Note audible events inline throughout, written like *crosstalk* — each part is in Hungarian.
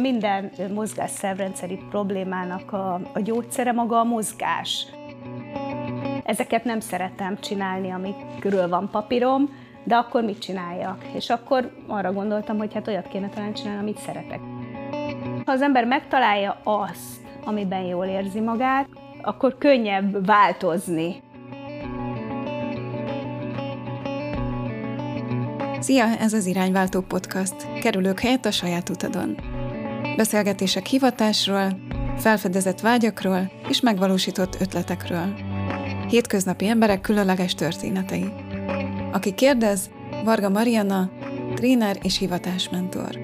Minden mozgásszervrendszeri problémának a, a gyógyszere maga a mozgás. Ezeket nem szeretem csinálni, amikről van papírom, de akkor mit csináljak? És akkor arra gondoltam, hogy hát olyat kéne talán csinálni, amit szeretek. Ha az ember megtalálja azt, amiben jól érzi magát, akkor könnyebb változni. Szia, ez az Irányváltó Podcast. Kerülők helyett a saját utadon. Beszélgetések hivatásról, felfedezett vágyakról és megvalósított ötletekről. Hétköznapi emberek különleges történetei. Aki kérdez, Varga Mariana, tréner és hivatásmentor.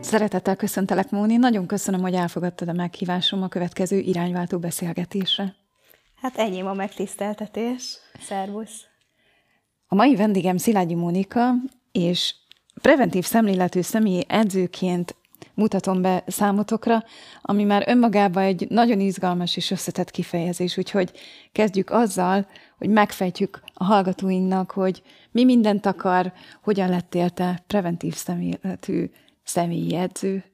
Szeretettel köszöntelek, Móni. Nagyon köszönöm, hogy elfogadtad a meghívásom a következő irányváltó beszélgetésre. Hát enyém a megtiszteltetés. Szervusz! A mai vendégem Szilágyi Mónika, és preventív szemléletű személyi edzőként mutatom be számotokra, ami már önmagában egy nagyon izgalmas és összetett kifejezés, úgyhogy kezdjük azzal, hogy megfejtjük a hallgatóinknak, hogy mi mindent akar, hogyan lettél te preventív szemléletű személyi edző.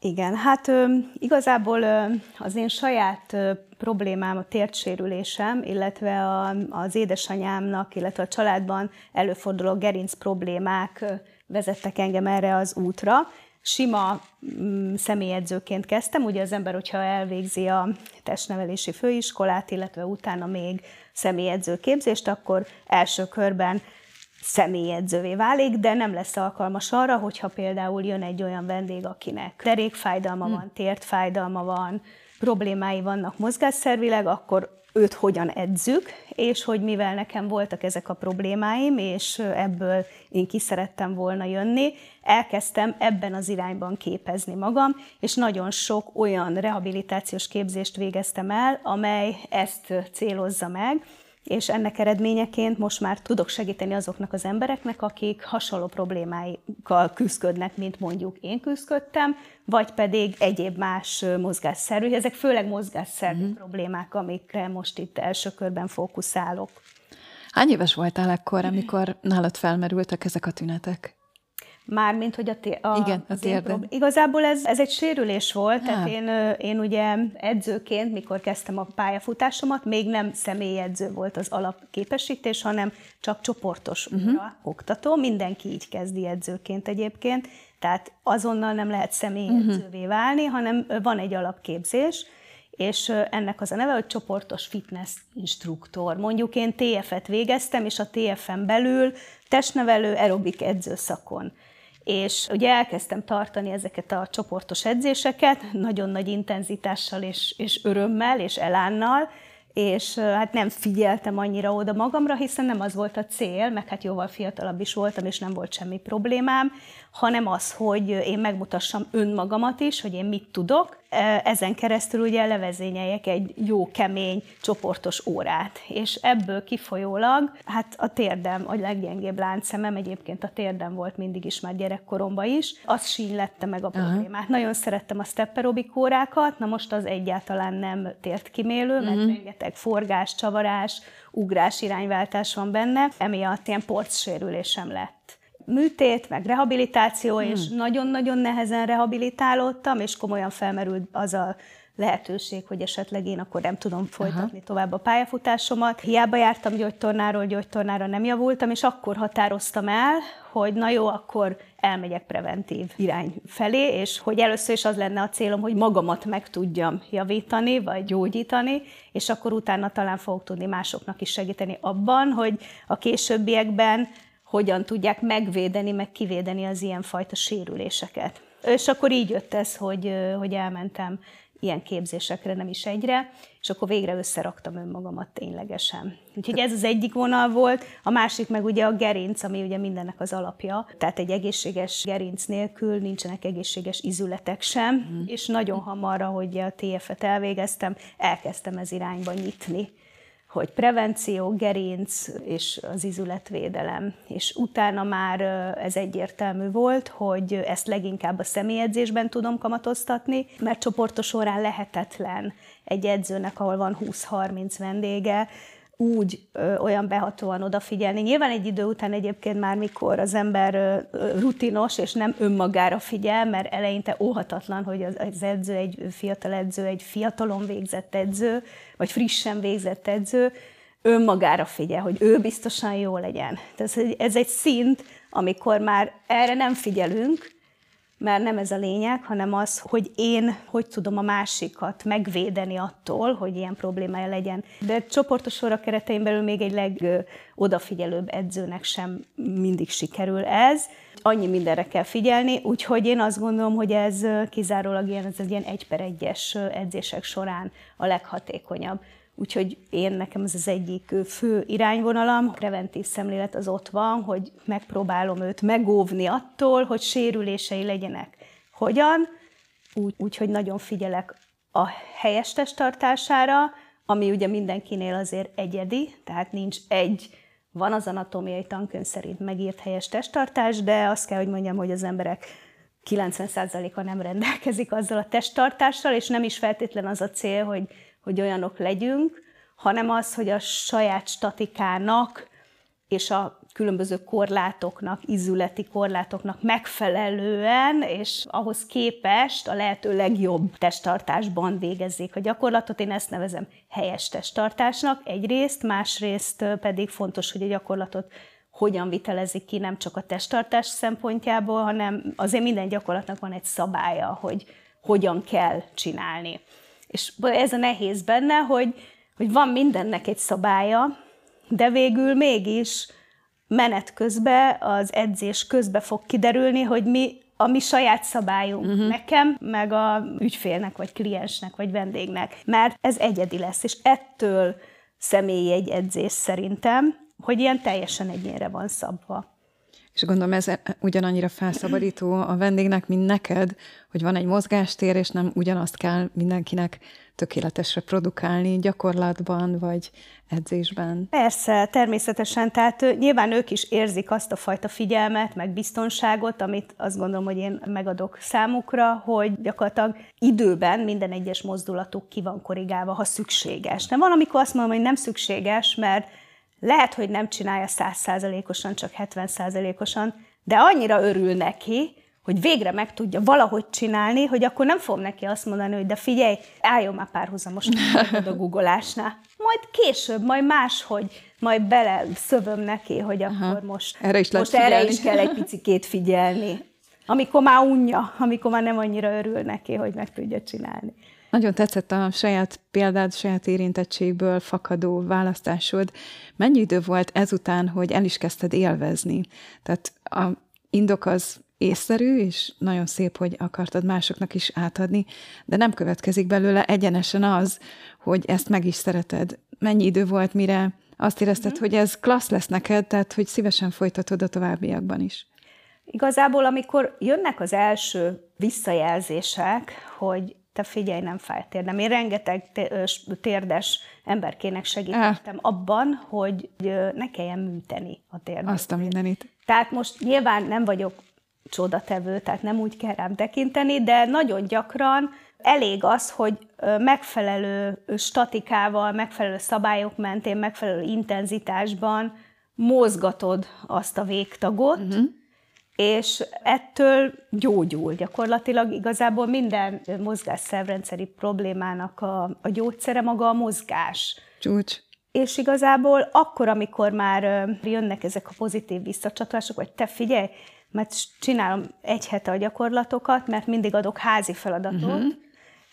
Igen, hát ö, igazából ö, az én saját ö, problémám a tértsérülésem, illetve a, az édesanyámnak, illetve a családban előforduló gerinc problémák vezettek engem erre az útra. Sima mm, személyedzőként kezdtem, ugye az ember, hogyha elvégzi a testnevelési főiskolát, illetve utána még személyedző képzést, akkor első körben személyedzővé válik, de nem lesz alkalmas arra, hogyha például jön egy olyan vendég, akinek derékfájdalma hmm. van, tértfájdalma van, problémái vannak mozgásszervileg, akkor őt hogyan edzük, és hogy mivel nekem voltak ezek a problémáim, és ebből én ki szerettem volna jönni, elkezdtem ebben az irányban képezni magam, és nagyon sok olyan rehabilitációs képzést végeztem el, amely ezt célozza meg, és ennek eredményeként most már tudok segíteni azoknak az embereknek, akik hasonló problémáikkal küzdködnek, mint mondjuk én küzdködtem, vagy pedig egyéb más mozgásszerű, ezek főleg mozgásszerű mm-hmm. problémák, amikre most itt első körben fókuszálok. Hány éves voltál akkor, amikor nálad felmerültek ezek a tünetek? Mármint, hogy a, té- a, Igen, a térdem. Igazából ez, ez egy sérülés volt, Há. tehát én, én ugye edzőként, mikor kezdtem a pályafutásomat, még nem személyedző volt az alapképesítés, hanem csak csoportos uh-huh. oktató. Mindenki így kezdi edzőként egyébként, tehát azonnal nem lehet személyedzővé uh-huh. válni, hanem van egy alapképzés, és ennek az a neve, hogy csoportos fitness instruktor. Mondjuk én TF-et végeztem, és a TF-en belül testnevelő aerobik edzőszakon és ugye elkezdtem tartani ezeket a csoportos edzéseket, nagyon nagy intenzitással és, és örömmel és elánnal, és hát nem figyeltem annyira oda magamra, hiszen nem az volt a cél, meg hát jóval fiatalabb is voltam, és nem volt semmi problémám, hanem az, hogy én megmutassam önmagamat is, hogy én mit tudok, ezen keresztül ugye levezényeljek egy jó, kemény, csoportos órát. És ebből kifolyólag, hát a térdem, a leggyengébb láncszemem, egyébként a térdem volt mindig is már gyerekkoromban is, az sínylette meg a problémát. Uh-huh. Nagyon szerettem a stepperobik órákat, na most az egyáltalán nem tért kimélő, mert uh-huh. rengeteg forgás, csavarás, ugrás, irányváltás van benne, emiatt ilyen porcsérülésem lett műtét, meg rehabilitáció, hmm. és nagyon-nagyon nehezen rehabilitálódtam, és komolyan felmerült az a lehetőség, hogy esetleg én akkor nem tudom folytatni Aha. tovább a pályafutásomat. Hiába jártam gyógytornáról, gyógytornára nem javultam, és akkor határoztam el, hogy na jó, akkor elmegyek preventív irány felé, és hogy először is az lenne a célom, hogy magamat meg tudjam javítani, vagy gyógyítani, és akkor utána talán fogok tudni másoknak is segíteni abban, hogy a későbbiekben hogyan tudják megvédeni, meg kivédeni az ilyenfajta sérüléseket. És akkor így jött ez, hogy, hogy elmentem ilyen képzésekre, nem is egyre, és akkor végre összeraktam önmagamat ténylegesen. Úgyhogy ez az egyik vonal volt, a másik meg ugye a gerinc, ami ugye mindennek az alapja. Tehát egy egészséges gerinc nélkül nincsenek egészséges izületek sem, mm. és nagyon hamar, hogy a TF-et elvégeztem, elkezdtem ez irányba nyitni hogy prevenció, gerinc és az izületvédelem. És utána már ez egyértelmű volt, hogy ezt leginkább a személyedzésben tudom kamatoztatni, mert csoportos órán lehetetlen egy edzőnek, ahol van 20-30 vendége, úgy ö, olyan behatóan odafigyelni. Nyilván egy idő után egyébként már, mikor az ember ö, rutinos, és nem önmagára figyel, mert eleinte óhatatlan, hogy az, az edző, egy fiatal edző, egy fiatalon végzett edző, vagy frissen végzett edző, önmagára figyel, hogy ő biztosan jó legyen. Tehát ez egy szint, amikor már erre nem figyelünk, mert nem ez a lényeg, hanem az, hogy én hogy tudom a másikat megvédeni attól, hogy ilyen problémája legyen. De csoportos sorra keretein belül még egy legodafigyelőbb edzőnek sem mindig sikerül ez. Annyi mindenre kell figyelni, úgyhogy én azt gondolom, hogy ez kizárólag ilyen, ez egy ilyen egy per egyes edzések során a leghatékonyabb. Úgyhogy én nekem ez az egyik fő irányvonalam, a preventív szemlélet az ott van, hogy megpróbálom őt megóvni attól, hogy sérülései legyenek. Hogyan? Úgy, úgy nagyon figyelek a helyes testtartására, ami ugye mindenkinél azért egyedi, tehát nincs egy, van az anatómiai tankönyv szerint megírt helyes testtartás, de azt kell, hogy mondjam, hogy az emberek 90%-a nem rendelkezik azzal a testtartással, és nem is feltétlen az a cél, hogy hogy olyanok legyünk, hanem az, hogy a saját statikának és a különböző korlátoknak, izületi korlátoknak megfelelően, és ahhoz képest a lehető legjobb testtartásban végezzék a gyakorlatot. Én ezt nevezem helyes testtartásnak egyrészt, másrészt pedig fontos, hogy a gyakorlatot hogyan vitelezik ki nem csak a testtartás szempontjából, hanem azért minden gyakorlatnak van egy szabálya, hogy hogyan kell csinálni. És ez a nehéz benne, hogy, hogy van mindennek egy szabálya, de végül mégis menet közben, az edzés közben fog kiderülni, hogy mi a mi saját szabályunk uh-huh. nekem, meg a ügyfélnek, vagy kliensnek, vagy vendégnek. Mert ez egyedi lesz, és ettől személyi egy edzés szerintem, hogy ilyen teljesen egyénre van szabva. És gondolom ez ugyanannyira felszabadító a vendégnek, mint neked, hogy van egy mozgástér, és nem ugyanazt kell mindenkinek tökéletesre produkálni gyakorlatban, vagy edzésben. Persze, természetesen. Tehát nyilván ők is érzik azt a fajta figyelmet, meg biztonságot, amit azt gondolom, hogy én megadok számukra, hogy gyakorlatilag időben minden egyes mozdulatuk ki van korrigálva, ha szükséges. De van, amikor azt mondom, hogy nem szükséges, mert lehet, hogy nem csinálja százszázalékosan, csak 70%-osan, de annyira örül neki, hogy végre meg tudja valahogy csinálni, hogy akkor nem fogom neki azt mondani, hogy de figyelj, álljon már párhuzamosan a googolásnál. Majd később, majd máshogy, majd bele szövöm neki, hogy akkor Aha. most, erre is, most erre is kell egy picikét figyelni. Amikor már unja, amikor már nem annyira örül neki, hogy meg tudja csinálni. Nagyon tetszett a saját példád, saját érintettségből fakadó választásod. Mennyi idő volt ezután, hogy el is kezdted élvezni? Tehát a indok az észszerű, és nagyon szép, hogy akartad másoknak is átadni, de nem következik belőle egyenesen az, hogy ezt meg is szereted. Mennyi idő volt, mire azt érezted, mm. hogy ez klassz lesz neked, tehát hogy szívesen folytatod a továbbiakban is? Igazából, amikor jönnek az első visszajelzések, hogy te figyelj, nem fáj térdem. Én rengeteg térdes emberkének segítettem ah. abban, hogy ne kelljen műteni a térdet. Azt a mindenit. Tehát most nyilván nem vagyok csodatevő, tehát nem úgy kell rám tekinteni, de nagyon gyakran elég az, hogy megfelelő statikával, megfelelő szabályok mentén, megfelelő intenzitásban mozgatod azt a végtagot, uh-huh és ettől gyógyul gyakorlatilag. Igazából minden mozgásszervrendszeri problémának a, a gyógyszere maga a mozgás. Csúcs. És igazából akkor, amikor már jönnek ezek a pozitív visszacsatolások, hogy te figyelj, mert csinálom egy hete a gyakorlatokat, mert mindig adok házi feladatot, uh-huh.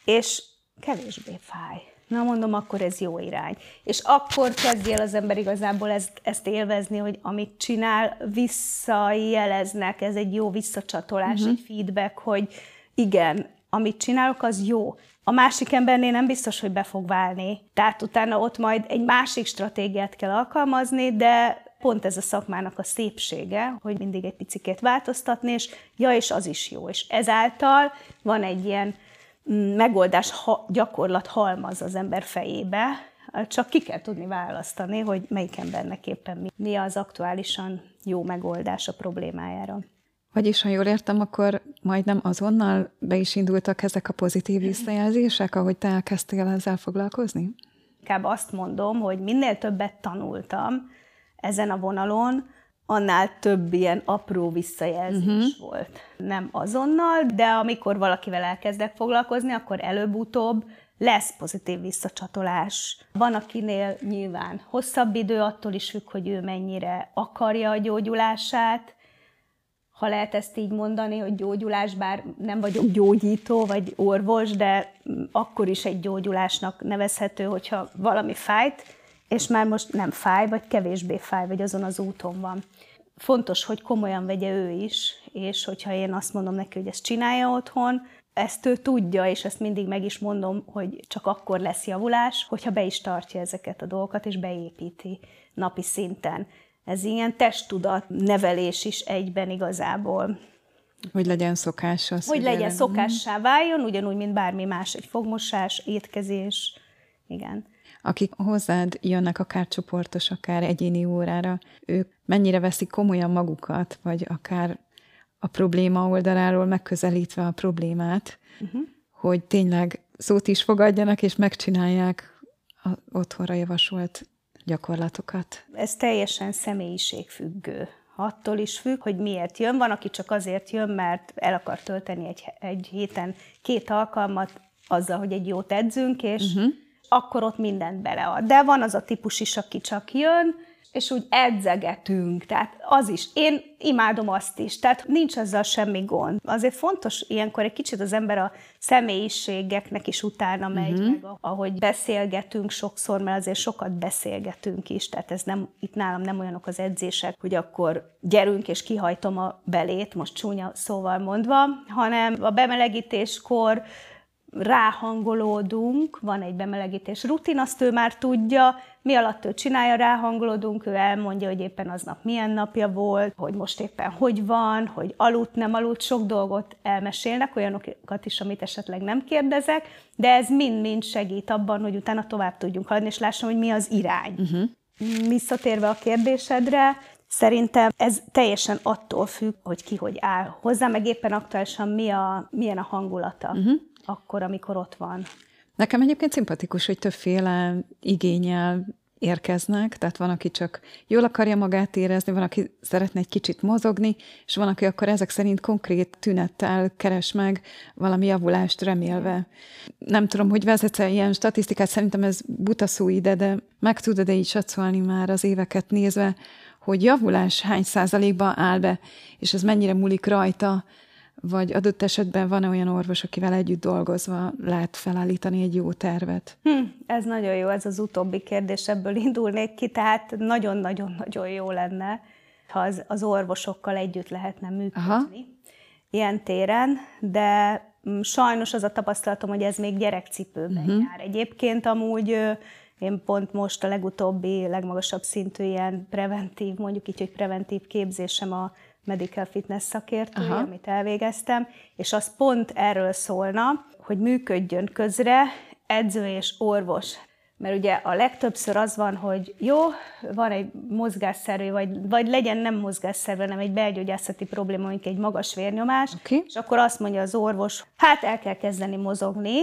és kevésbé fáj. Na mondom, akkor ez jó irány. És akkor kezdi el az ember igazából ezt, ezt élvezni, hogy amit csinál, visszajeleznek, ez egy jó visszacsatolás, uh-huh. egy feedback, hogy igen, amit csinálok, az jó. A másik embernél nem biztos, hogy be fog válni. Tehát utána ott majd egy másik stratégiát kell alkalmazni, de pont ez a szakmának a szépsége, hogy mindig egy picikét változtatni, és ja, és az is jó. És ezáltal van egy ilyen megoldás ha, gyakorlat halmaz az ember fejébe, csak ki kell tudni választani, hogy melyik embernek éppen mi, mi az aktuálisan jó megoldás a problémájára. Vagyis, ha jól értem, akkor majdnem azonnal be is indultak ezek a pozitív visszajelzések, ahogy te elkezdtél ezzel foglalkozni? Inkább azt mondom, hogy minél többet tanultam ezen a vonalon, annál több ilyen apró visszajelzés uh-huh. volt. Nem azonnal, de amikor valakivel elkezdek foglalkozni, akkor előbb-utóbb lesz pozitív visszacsatolás. Van, akinél nyilván hosszabb idő, attól is függ, hogy ő mennyire akarja a gyógyulását, ha lehet ezt így mondani, hogy gyógyulás, bár nem vagyok gyógyító vagy orvos, de akkor is egy gyógyulásnak nevezhető, hogyha valami fájt, és már most nem fáj, vagy kevésbé fáj, vagy azon az úton van. Fontos, hogy komolyan vegye ő is, és hogyha én azt mondom neki, hogy ezt csinálja otthon, ezt ő tudja, és ezt mindig meg is mondom, hogy csak akkor lesz javulás, hogyha be is tartja ezeket a dolgokat, és beépíti napi szinten. Ez ilyen testtudat nevelés is egyben igazából. Hogy legyen szokása. Hogy legyen szokássá váljon, ugyanúgy, mint bármi más, egy fogmosás, étkezés, igen. Akik hozzád jönnek akár csoportos, akár egyéni órára, ők mennyire veszik komolyan magukat, vagy akár a probléma oldaláról megközelítve a problémát, uh-huh. hogy tényleg szót is fogadjanak, és megcsinálják a otthonra javasolt gyakorlatokat. Ez teljesen személyiségfüggő. Attól is függ, hogy miért jön. Van, aki csak azért jön, mert el akar tölteni egy, egy héten két alkalmat azzal, hogy egy jót edzünk, és uh-huh. Akkor ott mindent belead. De van az a típus is, aki csak jön, és úgy edzegetünk, tehát az is. Én imádom azt is, tehát nincs ezzel semmi gond. Azért fontos ilyenkor egy kicsit az ember a személyiségeknek is utána megy, uh-huh. meg ahogy beszélgetünk sokszor, mert azért sokat beszélgetünk is, tehát ez nem, itt nálam nem olyanok az edzések, hogy akkor gyerünk és kihajtom a belét, most csúnya szóval mondva, hanem a bemelegítéskor ráhangolódunk, van egy bemelegítés rutin, azt ő már tudja, mi alatt ő csinálja, ráhangolódunk, ő elmondja, hogy éppen aznap milyen napja volt, hogy most éppen hogy van, hogy aludt, nem aludt, sok dolgot elmesélnek, olyanokat is, amit esetleg nem kérdezek, de ez mind-mind segít abban, hogy utána tovább tudjunk haladni, és lássam, hogy mi az irány. Uh-huh. Visszatérve a kérdésedre, Szerintem ez teljesen attól függ, hogy ki hogy áll hozzá, meg éppen aktuálisan mi a, milyen a hangulata. Uh-huh akkor, amikor ott van. Nekem egyébként szimpatikus, hogy többféle igényel érkeznek, tehát van, aki csak jól akarja magát érezni, van, aki szeretne egy kicsit mozogni, és van, aki akkor ezek szerint konkrét tünettel keres meg valami javulást remélve. Nem tudom, hogy vezetsz -e ilyen statisztikát, szerintem ez buta ide, de meg tudod-e így satszolni már az éveket nézve, hogy javulás hány százalékban áll be, és ez mennyire múlik rajta, vagy adott esetben van olyan orvos, akivel együtt dolgozva lehet felállítani egy jó tervet? Hm, ez nagyon jó, ez az utóbbi kérdés, ebből indulnék ki, tehát nagyon-nagyon-nagyon jó lenne, ha az, az orvosokkal együtt lehetne működni Aha. ilyen téren, de mm, sajnos az a tapasztalatom, hogy ez még gyerekcipőben uh-huh. jár. Egyébként amúgy én pont most a legutóbbi, legmagasabb szintű ilyen preventív, mondjuk így, hogy preventív képzésem a medical fitness szakértője, Aha. amit elvégeztem, és az pont erről szólna, hogy működjön közre edző és orvos. Mert ugye a legtöbbször az van, hogy jó, van egy mozgásszerű, vagy, vagy legyen nem mozgásszerű, hanem egy belgyógyászati probléma, mondjuk egy magas vérnyomás, okay. és akkor azt mondja az orvos, hát el kell kezdeni mozogni,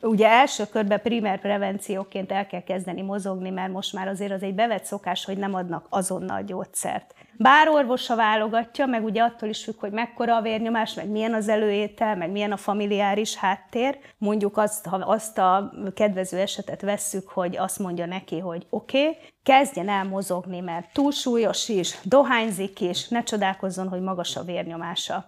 ugye első körben primer prevencióként el kell kezdeni mozogni, mert most már azért az egy bevett szokás, hogy nem adnak azonnal gyógyszert. Bár orvosa válogatja, meg ugye attól is függ, hogy mekkora a vérnyomás, meg milyen az előétel, meg milyen a familiáris háttér. Mondjuk azt, ha azt a kedvező esetet vesszük, hogy azt mondja neki, hogy oké, okay, kezdjen el mozogni, mert túlsúlyos is, dohányzik is, ne csodálkozzon, hogy magas a vérnyomása.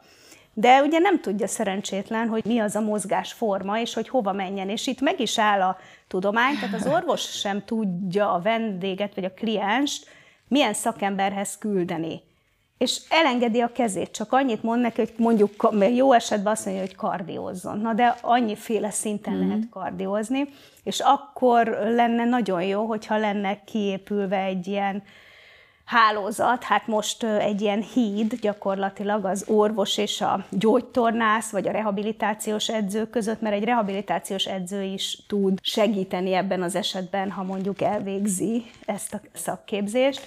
De ugye nem tudja szerencsétlen, hogy mi az a mozgásforma, és hogy hova menjen. És itt meg is áll a tudomány, tehát az orvos sem tudja a vendéget vagy a klienst milyen szakemberhez küldeni. És elengedi a kezét, csak annyit mond neki, hogy mondjuk jó esetben azt mondja, hogy kardiózzon. Na de annyiféle szinten mm-hmm. lehet kardiózni, és akkor lenne nagyon jó, hogyha lenne kiépülve egy ilyen hálózat, hát most egy ilyen híd gyakorlatilag az orvos és a gyógytornász, vagy a rehabilitációs edző között, mert egy rehabilitációs edző is tud segíteni ebben az esetben, ha mondjuk elvégzi ezt a szakképzést.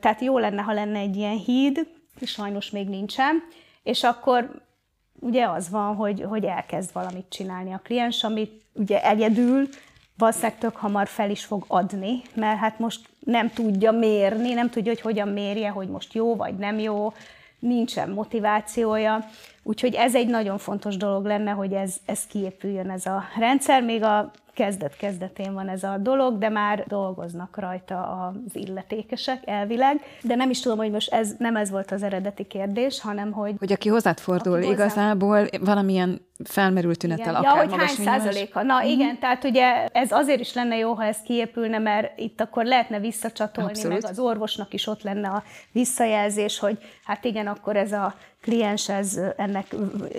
Tehát jó lenne, ha lenne egy ilyen híd, és sajnos még nincsen, és akkor ugye az van, hogy, hogy elkezd valamit csinálni a kliens, amit ugye egyedül valószínűleg tök hamar fel is fog adni, mert hát most nem tudja mérni, nem tudja, hogy hogyan mérje, hogy most jó vagy nem jó, nincsen motivációja. Úgyhogy ez egy nagyon fontos dolog lenne, hogy ez, ez kiépüljön ez a rendszer. Még a kezdet-kezdetén van ez a dolog, de már dolgoznak rajta az illetékesek elvileg. De nem is tudom, hogy most ez nem ez volt az eredeti kérdés, hanem hogy... Hogy aki hozzád fordul, aki igazából valamilyen felmerült tünettel igen. akár ja, hogy hány százaléka. Na mm. igen, tehát ugye ez azért is lenne jó, ha ez kiépülne, mert itt akkor lehetne visszacsatolni, Abszolút. meg az orvosnak is ott lenne a visszajelzés, hogy hát igen, akkor ez a kliens, ez, ennek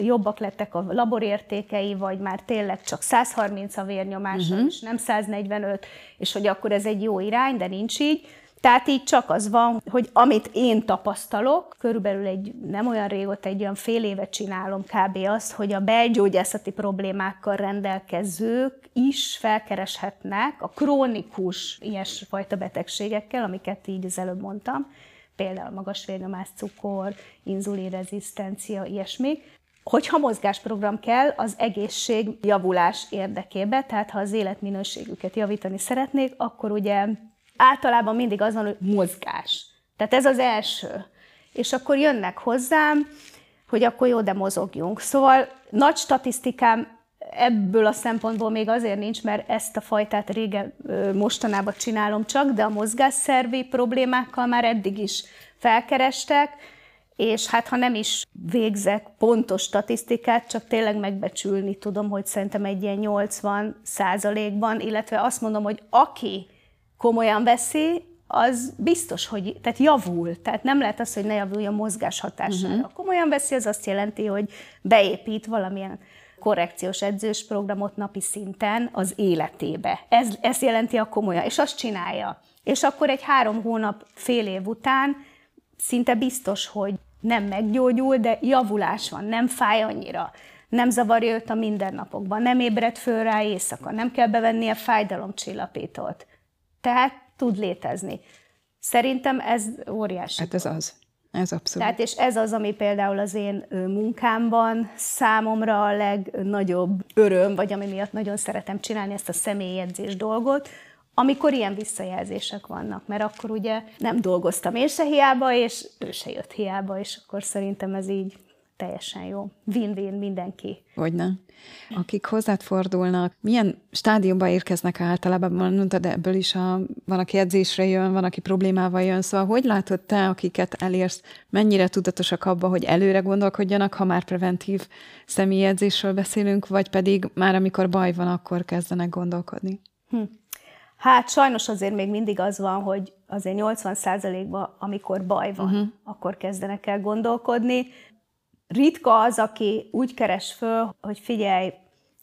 jobbak lettek a laborértékei, vagy már tényleg csak 130 a vérnyomása, uh-huh. és nem 145, és hogy akkor ez egy jó irány, de nincs így. Tehát így csak az van, hogy amit én tapasztalok, körülbelül egy nem olyan régóta, egy olyan fél évet csinálom kb. azt, hogy a belgyógyászati problémákkal rendelkezők is felkereshetnek a krónikus ilyesfajta betegségekkel, amiket így az előbb mondtam, például magas vérnyomás, cukor, inzulinrezisztencia, ilyesmi, hogyha mozgásprogram kell az egészség javulás érdekébe, tehát ha az életminőségüket javítani szeretnék, akkor ugye általában mindig az van, hogy mozgás. Tehát ez az első. És akkor jönnek hozzám, hogy akkor jó, de mozogjunk. Szóval nagy statisztikám ebből a szempontból még azért nincs, mert ezt a fajtát régen, mostanában csinálom csak, de a mozgásszervi problémákkal már eddig is felkerestek, és hát ha nem is végzek pontos statisztikát, csak tényleg megbecsülni tudom, hogy szerintem egy ilyen 80 százalékban, illetve azt mondom, hogy aki komolyan veszi, az biztos, hogy tehát javul. Tehát nem lehet az, hogy ne javuljon mozgás hatására. Uh-huh. Komolyan veszi, az azt jelenti, hogy beépít valamilyen korrekciós edzős programot napi szinten az életébe. Ez, ez jelenti a komolyan, és azt csinálja. És akkor egy három hónap, fél év után szinte biztos, hogy nem meggyógyul, de javulás van, nem fáj annyira, nem zavarja őt a mindennapokban, nem ébred föl rá éjszaka, nem kell bevennie fájdalomcsillapítót. Tehát tud létezni. Szerintem ez óriási. Hát ez az. Ez abszolút. Tehát és ez az, ami például az én munkámban számomra a legnagyobb öröm, vagy ami miatt nagyon szeretem csinálni ezt a személyedzés dolgot, amikor ilyen visszajelzések vannak, mert akkor ugye nem dolgoztam én se hiába, és ő se jött hiába, és akkor szerintem ez így teljesen jó. Win-win mindenki. Hogyne. Akik hozzád fordulnak, milyen stádiumban érkeznek általában? Mondtad, ebből is a, van, aki edzésre jön, van, aki problémával jön, szóval hogy látod te, akiket elérsz, mennyire tudatosak abba, hogy előre gondolkodjanak, ha már preventív személyedzésről beszélünk, vagy pedig már amikor baj van, akkor kezdenek gondolkodni? Hm. Hát sajnos azért még mindig az van, hogy azért 80%-ban, amikor baj van, uh-huh. akkor kezdenek el gondolkodni. Ritka az, aki úgy keres föl, hogy figyelj,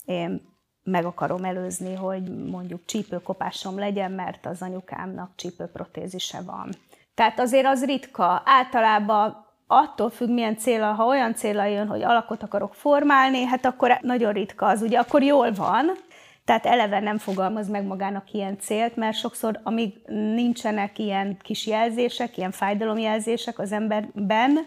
én meg akarom előzni, hogy mondjuk csípőkopásom legyen, mert az anyukámnak csípőprotézise van. Tehát azért az ritka. Általában attól függ, milyen célra, ha olyan célra jön, hogy alakot akarok formálni, hát akkor nagyon ritka az, ugye akkor jól van, tehát eleve nem fogalmaz meg magának ilyen célt, mert sokszor, amíg nincsenek ilyen kis jelzések, ilyen fájdalomjelzések az emberben,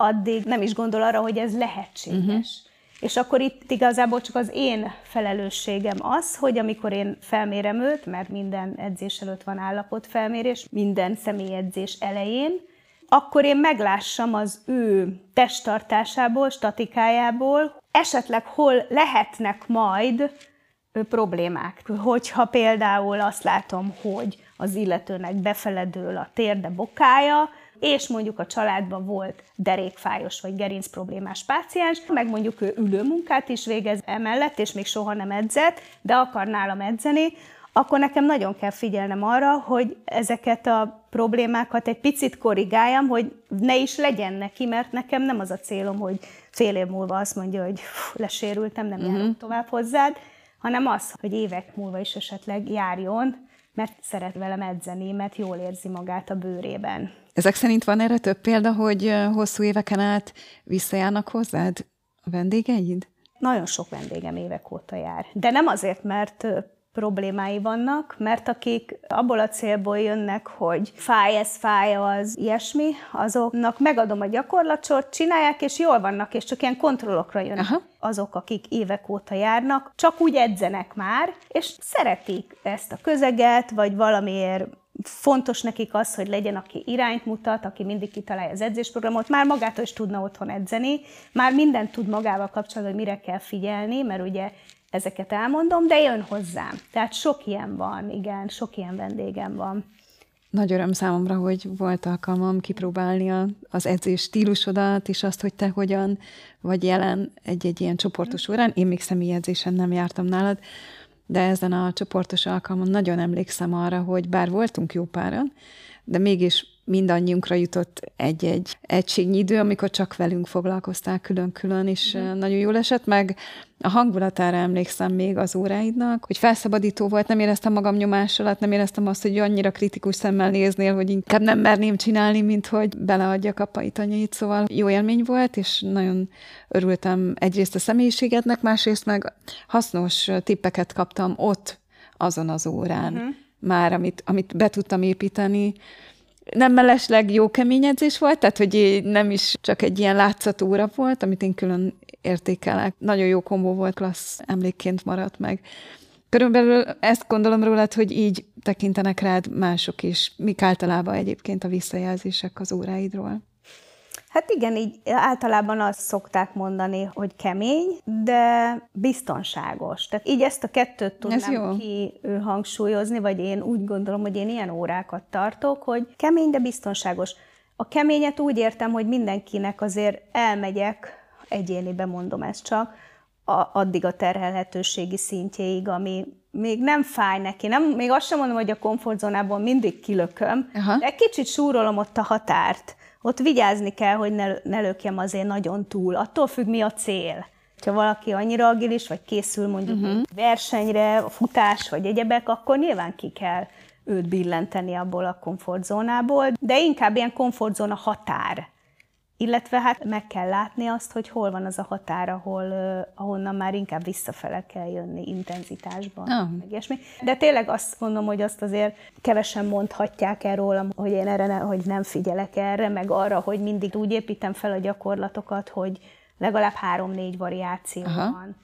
addig nem is gondol arra, hogy ez lehetséges. Uh-huh. És akkor itt igazából csak az én felelősségem az, hogy amikor én felmérem őt, mert minden edzés előtt van állapotfelmérés, minden személyedzés elején, akkor én meglássam az ő testtartásából, statikájából, esetleg hol lehetnek majd problémák. Hogyha például azt látom, hogy az illetőnek befeledől a térde bokája, és mondjuk a családban volt derékfájos vagy gerinc problémás páciens, meg mondjuk ő ülőmunkát is végez emellett, és még soha nem edzett, de akar nálam edzeni, akkor nekem nagyon kell figyelnem arra, hogy ezeket a problémákat egy picit korrigáljam, hogy ne is legyen neki, mert nekem nem az a célom, hogy fél év múlva azt mondja, hogy lesérültem, nem uh-huh. járok tovább hozzád, hanem az, hogy évek múlva is esetleg járjon, mert szeret velem edzeni, mert jól érzi magát a bőrében. Ezek szerint van erre több példa, hogy hosszú éveken át visszajárnak hozzád a vendégeid? Nagyon sok vendégem évek óta jár. De nem azért, mert problémái vannak, mert akik abból a célból jönnek, hogy fáj ez, fáj az, ilyesmi, azoknak megadom a gyakorlatsort, csinálják, és jól vannak, és csak ilyen kontrollokra jönnek. Aha. Azok, akik évek óta járnak, csak úgy edzenek már, és szeretik ezt a közeget, vagy valamiért fontos nekik az, hogy legyen, aki irányt mutat, aki mindig kitalálja az edzésprogramot, már magától is tudna otthon edzeni, már mindent tud magával kapcsolatban, hogy mire kell figyelni, mert ugye ezeket elmondom, de jön hozzám. Tehát sok ilyen van, igen, sok ilyen vendégem van. Nagy öröm számomra, hogy volt alkalmam kipróbálni a, az edzés stílusodat, és azt, hogy te hogyan vagy jelen egy-egy ilyen csoportos órán. Én még személyedzésen nem jártam nálad, de ezen a csoportos alkalmon nagyon emlékszem arra, hogy bár voltunk jó páran, de mégis mindannyiunkra jutott egy-egy egységnyi idő, amikor csak velünk foglalkoztál külön-külön, és mm. nagyon jól esett, meg a hangulatára emlékszem még az óráidnak, hogy felszabadító volt, nem éreztem magam nyomás alatt, nem éreztem azt, hogy annyira kritikus szemmel néznél, hogy inkább nem merném csinálni, mint hogy beleadjak a pajtanyait, szóval jó élmény volt, és nagyon örültem egyrészt a személyiségednek, másrészt meg hasznos tippeket kaptam ott, azon az órán. Uh-huh. Már, amit, amit be tudtam építeni, nem mellesleg jó kemény edzés volt, tehát hogy nem is csak egy ilyen látszatúra volt, amit én külön értékelek. Nagyon jó kombó volt, klassz emlékként maradt meg. Körülbelül ezt gondolom rólad, hogy így tekintenek rád mások is. Mik általában egyébként a visszajelzések az óráidról? Hát igen, így általában azt szokták mondani, hogy kemény, de biztonságos. Tehát így ezt a kettőt tudnám ki hangsúlyozni, vagy én úgy gondolom, hogy én ilyen órákat tartok, hogy kemény, de biztonságos. A keményet úgy értem, hogy mindenkinek azért elmegyek, egyénibe mondom ezt csak, a, addig a terhelhetőségi szintjéig, ami még nem fáj neki. Nem, még azt sem mondom, hogy a komfortzónából mindig kilököm, Aha. de kicsit súrolom ott a határt ott vigyázni kell, hogy ne, ne lökjem azért nagyon túl. Attól függ, mi a cél. Ha valaki annyira agilis, vagy készül mondjuk uh-huh. versenyre, a futás, vagy egyebek, akkor nyilván ki kell őt billenteni abból a komfortzónából, de inkább ilyen komfortzóna határ illetve hát meg kell látni azt, hogy hol van az a határ, ahol, ahonnan már inkább visszafele kell jönni intenzitásban, oh. meg ilyesmi. De tényleg azt mondom, hogy azt azért kevesen mondhatják el rólam, hogy én erre ne, hogy nem figyelek erre, meg arra, hogy mindig úgy építem fel a gyakorlatokat, hogy legalább három-négy variáció Aha. van.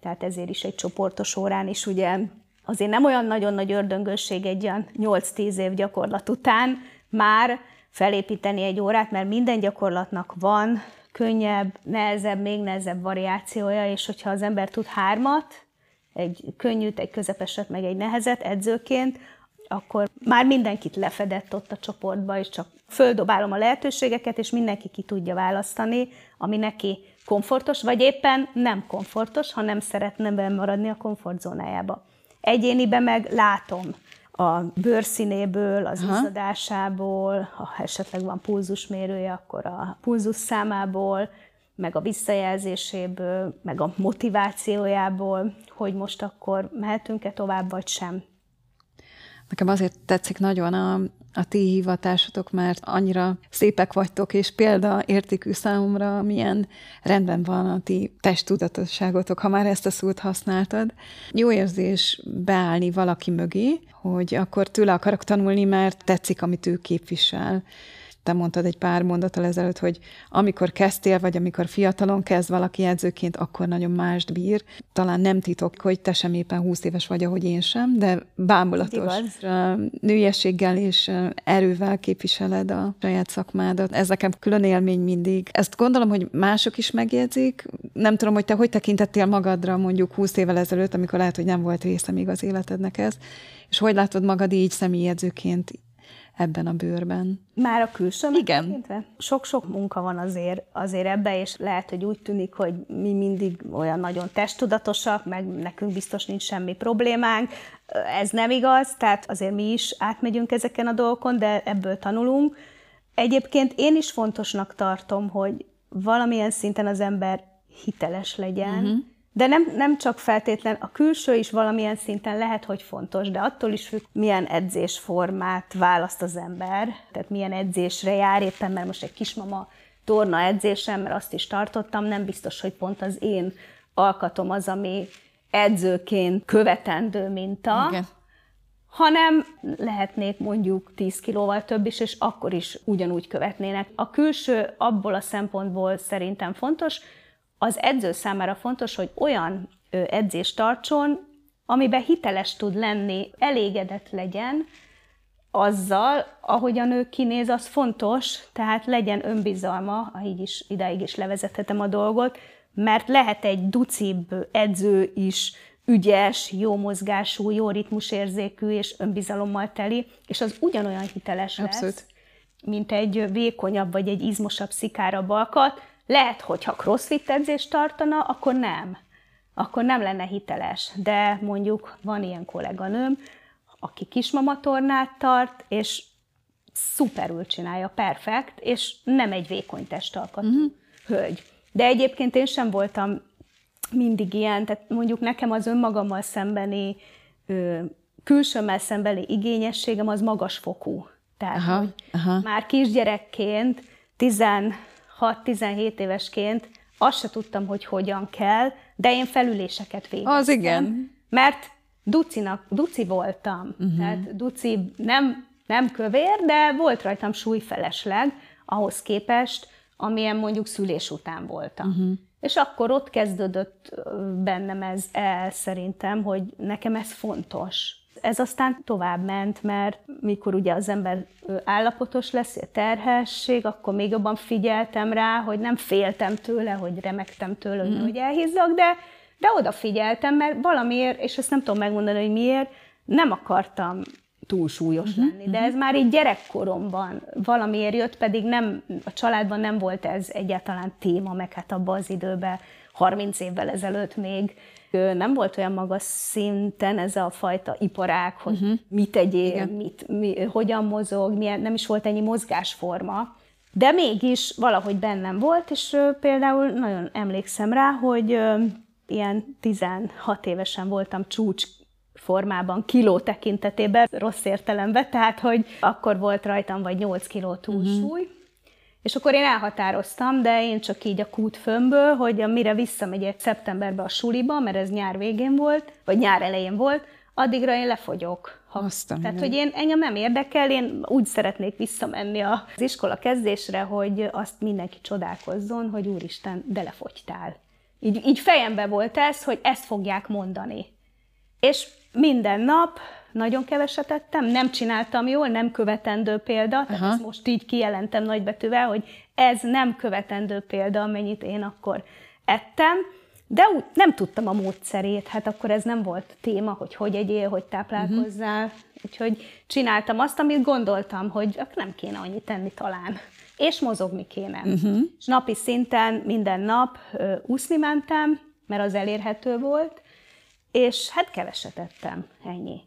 Tehát ezért is egy csoportos órán is ugye azért nem olyan nagyon nagy ördöngösség egy olyan 8-10 év gyakorlat után már felépíteni egy órát, mert minden gyakorlatnak van könnyebb, nehezebb, még nehezebb variációja, és hogyha az ember tud hármat, egy könnyűt, egy közepeset, meg egy nehezet edzőként, akkor már mindenkit lefedett ott a csoportba, és csak földobálom a lehetőségeket, és mindenki ki tudja választani, ami neki komfortos, vagy éppen nem komfortos, ha nem szeretne maradni a komfortzónájába. Egyéniben meg látom, a bőrszínéből, az Aha. izzadásából, ha esetleg van pulzusmérője, akkor a pulzus számából, meg a visszajelzéséből, meg a motivációjából, hogy most akkor mehetünk-e tovább, vagy sem. Nekem azért tetszik nagyon a, a ti hivatásotok, mert annyira szépek vagytok, és példaértékű számomra, milyen rendben van a ti testtudatosságotok, ha már ezt a szót használtad. Jó érzés beállni valaki mögé, hogy akkor tőle akarok tanulni, mert tetszik, amit ő képvisel te mondtad egy pár mondattal ezelőtt, hogy amikor kezdtél, vagy amikor fiatalon kezd valaki edzőként, akkor nagyon mást bír. Talán nem titok, hogy te sem éppen 20 éves vagy, ahogy én sem, de bámulatos nőiességgel és erővel képviseled a saját szakmádat. Ez nekem külön élmény mindig. Ezt gondolom, hogy mások is megjegyzik. Nem tudom, hogy te hogy tekintettél magadra mondjuk 20 évvel ezelőtt, amikor lehet, hogy nem volt része még az életednek ez, és hogy látod magad így személyedzőként ebben a bőrben. Már a külső Igen. Sok-sok munka van azért, azért ebbe, és lehet, hogy úgy tűnik, hogy mi mindig olyan nagyon testtudatosak, meg nekünk biztos nincs semmi problémánk. Ez nem igaz, tehát azért mi is átmegyünk ezeken a dolgokon, de ebből tanulunk. Egyébként én is fontosnak tartom, hogy valamilyen szinten az ember hiteles legyen, uh-huh de nem, nem csak feltétlen, a külső is valamilyen szinten lehet, hogy fontos, de attól is függ, milyen edzésformát választ az ember, tehát milyen edzésre jár éppen, mert most egy kismama torna edzésem, mert azt is tartottam, nem biztos, hogy pont az én alkatom az, ami edzőként követendő minta, Igen. hanem lehetnék mondjuk 10 kilóval több is, és akkor is ugyanúgy követnének. A külső abból a szempontból szerintem fontos, az edző számára fontos, hogy olyan edzést tartson, amiben hiteles tud lenni, elégedett legyen azzal, ahogy a nő kinéz, az fontos, tehát legyen önbizalma, így is, ideig is levezethetem a dolgot, mert lehet egy ducibb edző is ügyes, jó mozgású, jó ritmusérzékű és önbizalommal teli, és az ugyanolyan hiteles Abszolút. lesz, mint egy vékonyabb vagy egy izmosabb szikára alkat. Lehet, hogyha crossfit edzést tartana, akkor nem akkor nem lenne hiteles. De mondjuk van ilyen kolléganőm, aki kismamatornát tart, és szuperül csinálja, perfekt, és nem egy vékony testalkatú uh-huh. hölgy. De egyébként én sem voltam mindig ilyen, tehát mondjuk nekem az önmagammal szembeni, ö, külsőmmel szembeni igényességem az magasfokú. Tehát, aha, aha. már kisgyerekként, 16-17 évesként azt se tudtam, hogy hogyan kell, de én felüléseket végeztem. Az igen. Mert ducinak, duci voltam. Uh-huh. Tehát duci nem, nem kövér, de volt rajtam súlyfelesleg ahhoz képest, amilyen mondjuk szülés után voltam. Uh-huh. És akkor ott kezdődött bennem ez el szerintem, hogy nekem ez fontos. Ez aztán tovább ment, mert mikor ugye az ember állapotos lesz, terhesség, akkor még jobban figyeltem rá, hogy nem féltem tőle, hogy remektem tőle, mm. hogy elhízzak, de, de odafigyeltem, mert valamiért, és ezt nem tudom megmondani, hogy miért, nem akartam túlsúlyos uh-huh, lenni, de ez már így gyerekkoromban valamiért jött, pedig nem, a családban nem volt ez egyáltalán téma, meg hát abban az időben, 30 évvel ezelőtt még nem volt olyan magas szinten ez a fajta iparág, hogy uh-huh. mit tegyél, mit, mi, hogyan mozog, milyen, nem is volt ennyi mozgásforma, de mégis valahogy bennem volt, és például nagyon emlékszem rá, hogy ilyen 16 évesen voltam csúcs formában, kiló tekintetében, rossz értelemben, tehát, hogy akkor volt rajtam vagy 8 kiló túlsúly, uh-huh. És akkor én elhatároztam, de én csak így a kútfömből, hogy mire visszamegyek szeptemberbe a suliba, mert ez nyár végén volt, vagy nyár elején volt, addigra én lefogyok. Ha, Aztán tehát, hogy én engem nem érdekel, én úgy szeretnék visszamenni az iskola kezdésre, hogy azt mindenki csodálkozzon, hogy úristen, de lefogytál. Így, így fejembe volt ez, hogy ezt fogják mondani. És minden nap nagyon keveset ettem, nem csináltam jól, nem követendő példa, tehát ezt most így kijelentem nagybetűvel, hogy ez nem követendő példa, amennyit én akkor ettem, de úgy nem tudtam a módszerét, hát akkor ez nem volt téma, hogy hogy egyél, hogy táplálkozzál, uh-huh. úgyhogy csináltam azt, amit gondoltam, hogy nem kéne annyit tenni talán, és mozogni kéne. Uh-huh. És napi szinten minden nap ö, úszni mentem, mert az elérhető volt, és hát keveset ettem, ennyi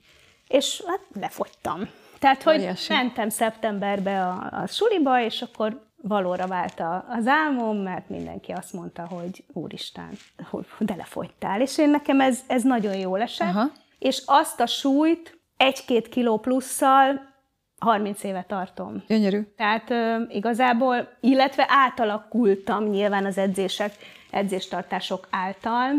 és hát lefogytam. Tehát, hogy Óriási. mentem szeptemberbe a, a suliba, és akkor valóra vált a, az álmom, mert mindenki azt mondta, hogy úristen, de lefogytál. És én nekem ez, ez nagyon jól esett, Aha. és azt a súlyt egy-két kiló plusszal 30 éve tartom. Gyönyörű. Tehát ö, igazából, illetve átalakultam nyilván az edzések, edzéstartások által,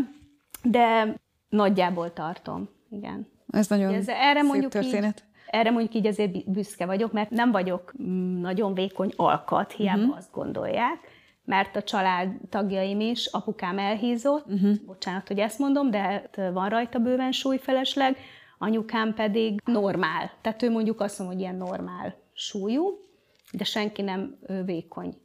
de nagyjából tartom, igen. Ez nagyon ez, erre szép mondjuk történet. Így, erre mondjuk így azért büszke vagyok, mert nem vagyok mm, nagyon vékony alkat, hiába uh-huh. azt gondolják, mert a család tagjaim is, apukám elhízott, uh-huh. bocsánat, hogy ezt mondom, de hát van rajta bőven súlyfelesleg, anyukám pedig normál. Tehát ő mondjuk azt mondja, hogy ilyen normál súlyú, de senki nem vékony.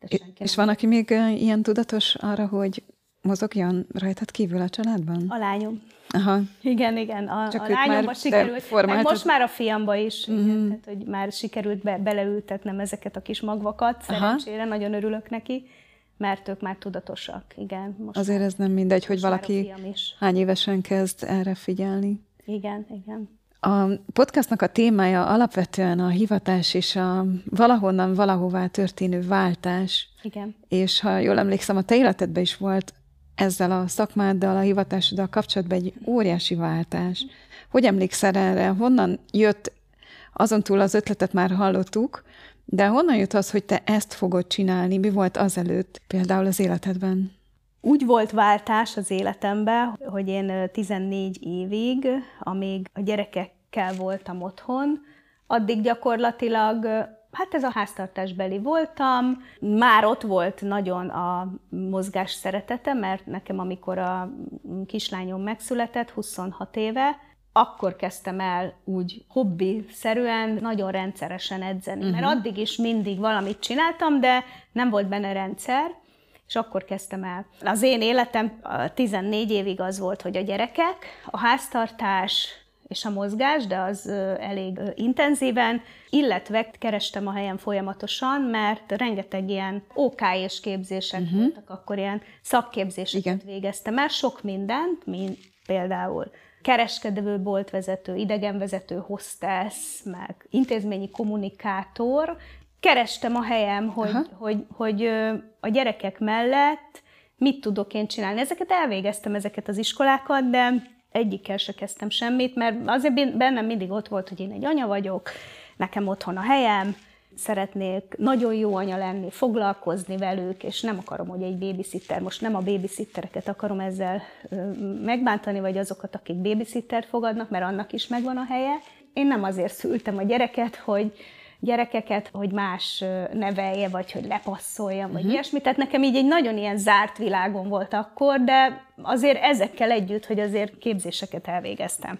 De senki és nem. van, aki még ilyen tudatos arra, hogy mozogjon rajtad kívül a családban? A lányom. Aha. Igen, igen. A, Csak a lányomba sikerült, meg most már a fiamba is, igen, tehát, hogy már sikerült be, beleültetnem ezeket a kis magvakat, szerencsére, Aha. nagyon örülök neki, mert ők már tudatosak, igen. Most Azért ez nem mindegy, hogy valaki hány évesen kezd erre figyelni. Igen, igen. A podcastnak a témája alapvetően a hivatás és a valahonnan valahová történő váltás. Igen. És ha jól emlékszem, a te életedben is volt ezzel a szakmáddal, a hivatásoddal kapcsolatban egy óriási váltás. Hogy emlékszel erre? Honnan jött, azon túl az ötletet már hallottuk, de honnan jött az, hogy te ezt fogod csinálni? Mi volt azelőtt például az életedben? úgy volt váltás az életemben, hogy én 14 évig, amíg a gyerekekkel voltam otthon, addig gyakorlatilag Hát ez a háztartásbeli voltam. Már ott volt nagyon a mozgás szeretete, mert nekem amikor a kislányom megszületett, 26 éve, akkor kezdtem el úgy hobbi-szerűen, nagyon rendszeresen edzeni. Uh-huh. Mert addig is mindig valamit csináltam, de nem volt benne rendszer, és akkor kezdtem el. Az én életem 14 évig az volt, hogy a gyerekek, a háztartás, és a mozgás, de az elég intenzíven, illetve kerestem a helyen folyamatosan, mert rengeteg ilyen OK és képzések uh-huh. voltak, akkor ilyen szakképzéseket Igen. végeztem el, sok mindent, mint például kereskedő, boltvezető, idegenvezető, hostess, meg intézményi kommunikátor. Kerestem a helyem, hogy, hogy, hogy, hogy a gyerekek mellett mit tudok én csinálni. Ezeket elvégeztem, ezeket az iskolákat, de egyikkel se kezdtem semmit, mert azért bennem mindig ott volt, hogy én egy anya vagyok, nekem otthon a helyem, szeretnék nagyon jó anya lenni, foglalkozni velük, és nem akarom, hogy egy babysitter, most nem a babysittereket akarom ezzel megbántani, vagy azokat, akik babysittert fogadnak, mert annak is megvan a helye. Én nem azért szültem a gyereket, hogy gyerekeket, hogy más nevelje, vagy hogy lepasszolja, vagy uh-huh. ilyesmi. Tehát nekem így egy nagyon ilyen zárt világom volt akkor, de azért ezekkel együtt, hogy azért képzéseket elvégeztem.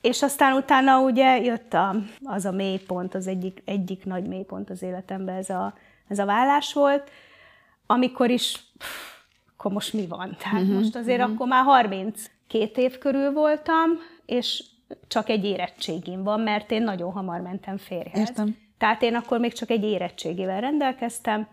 És aztán utána ugye jött a, az a mélypont, az egyik, egyik nagy mélypont az életemben, ez a, ez a vállás volt, amikor is, pff, akkor most mi van? Tehát uh-huh, most azért uh-huh. akkor már 32 év körül voltam, és csak egy érettségim van, mert én nagyon hamar mentem férjhez. Értem. Tehát én akkor még csak egy érettségével rendelkeztem,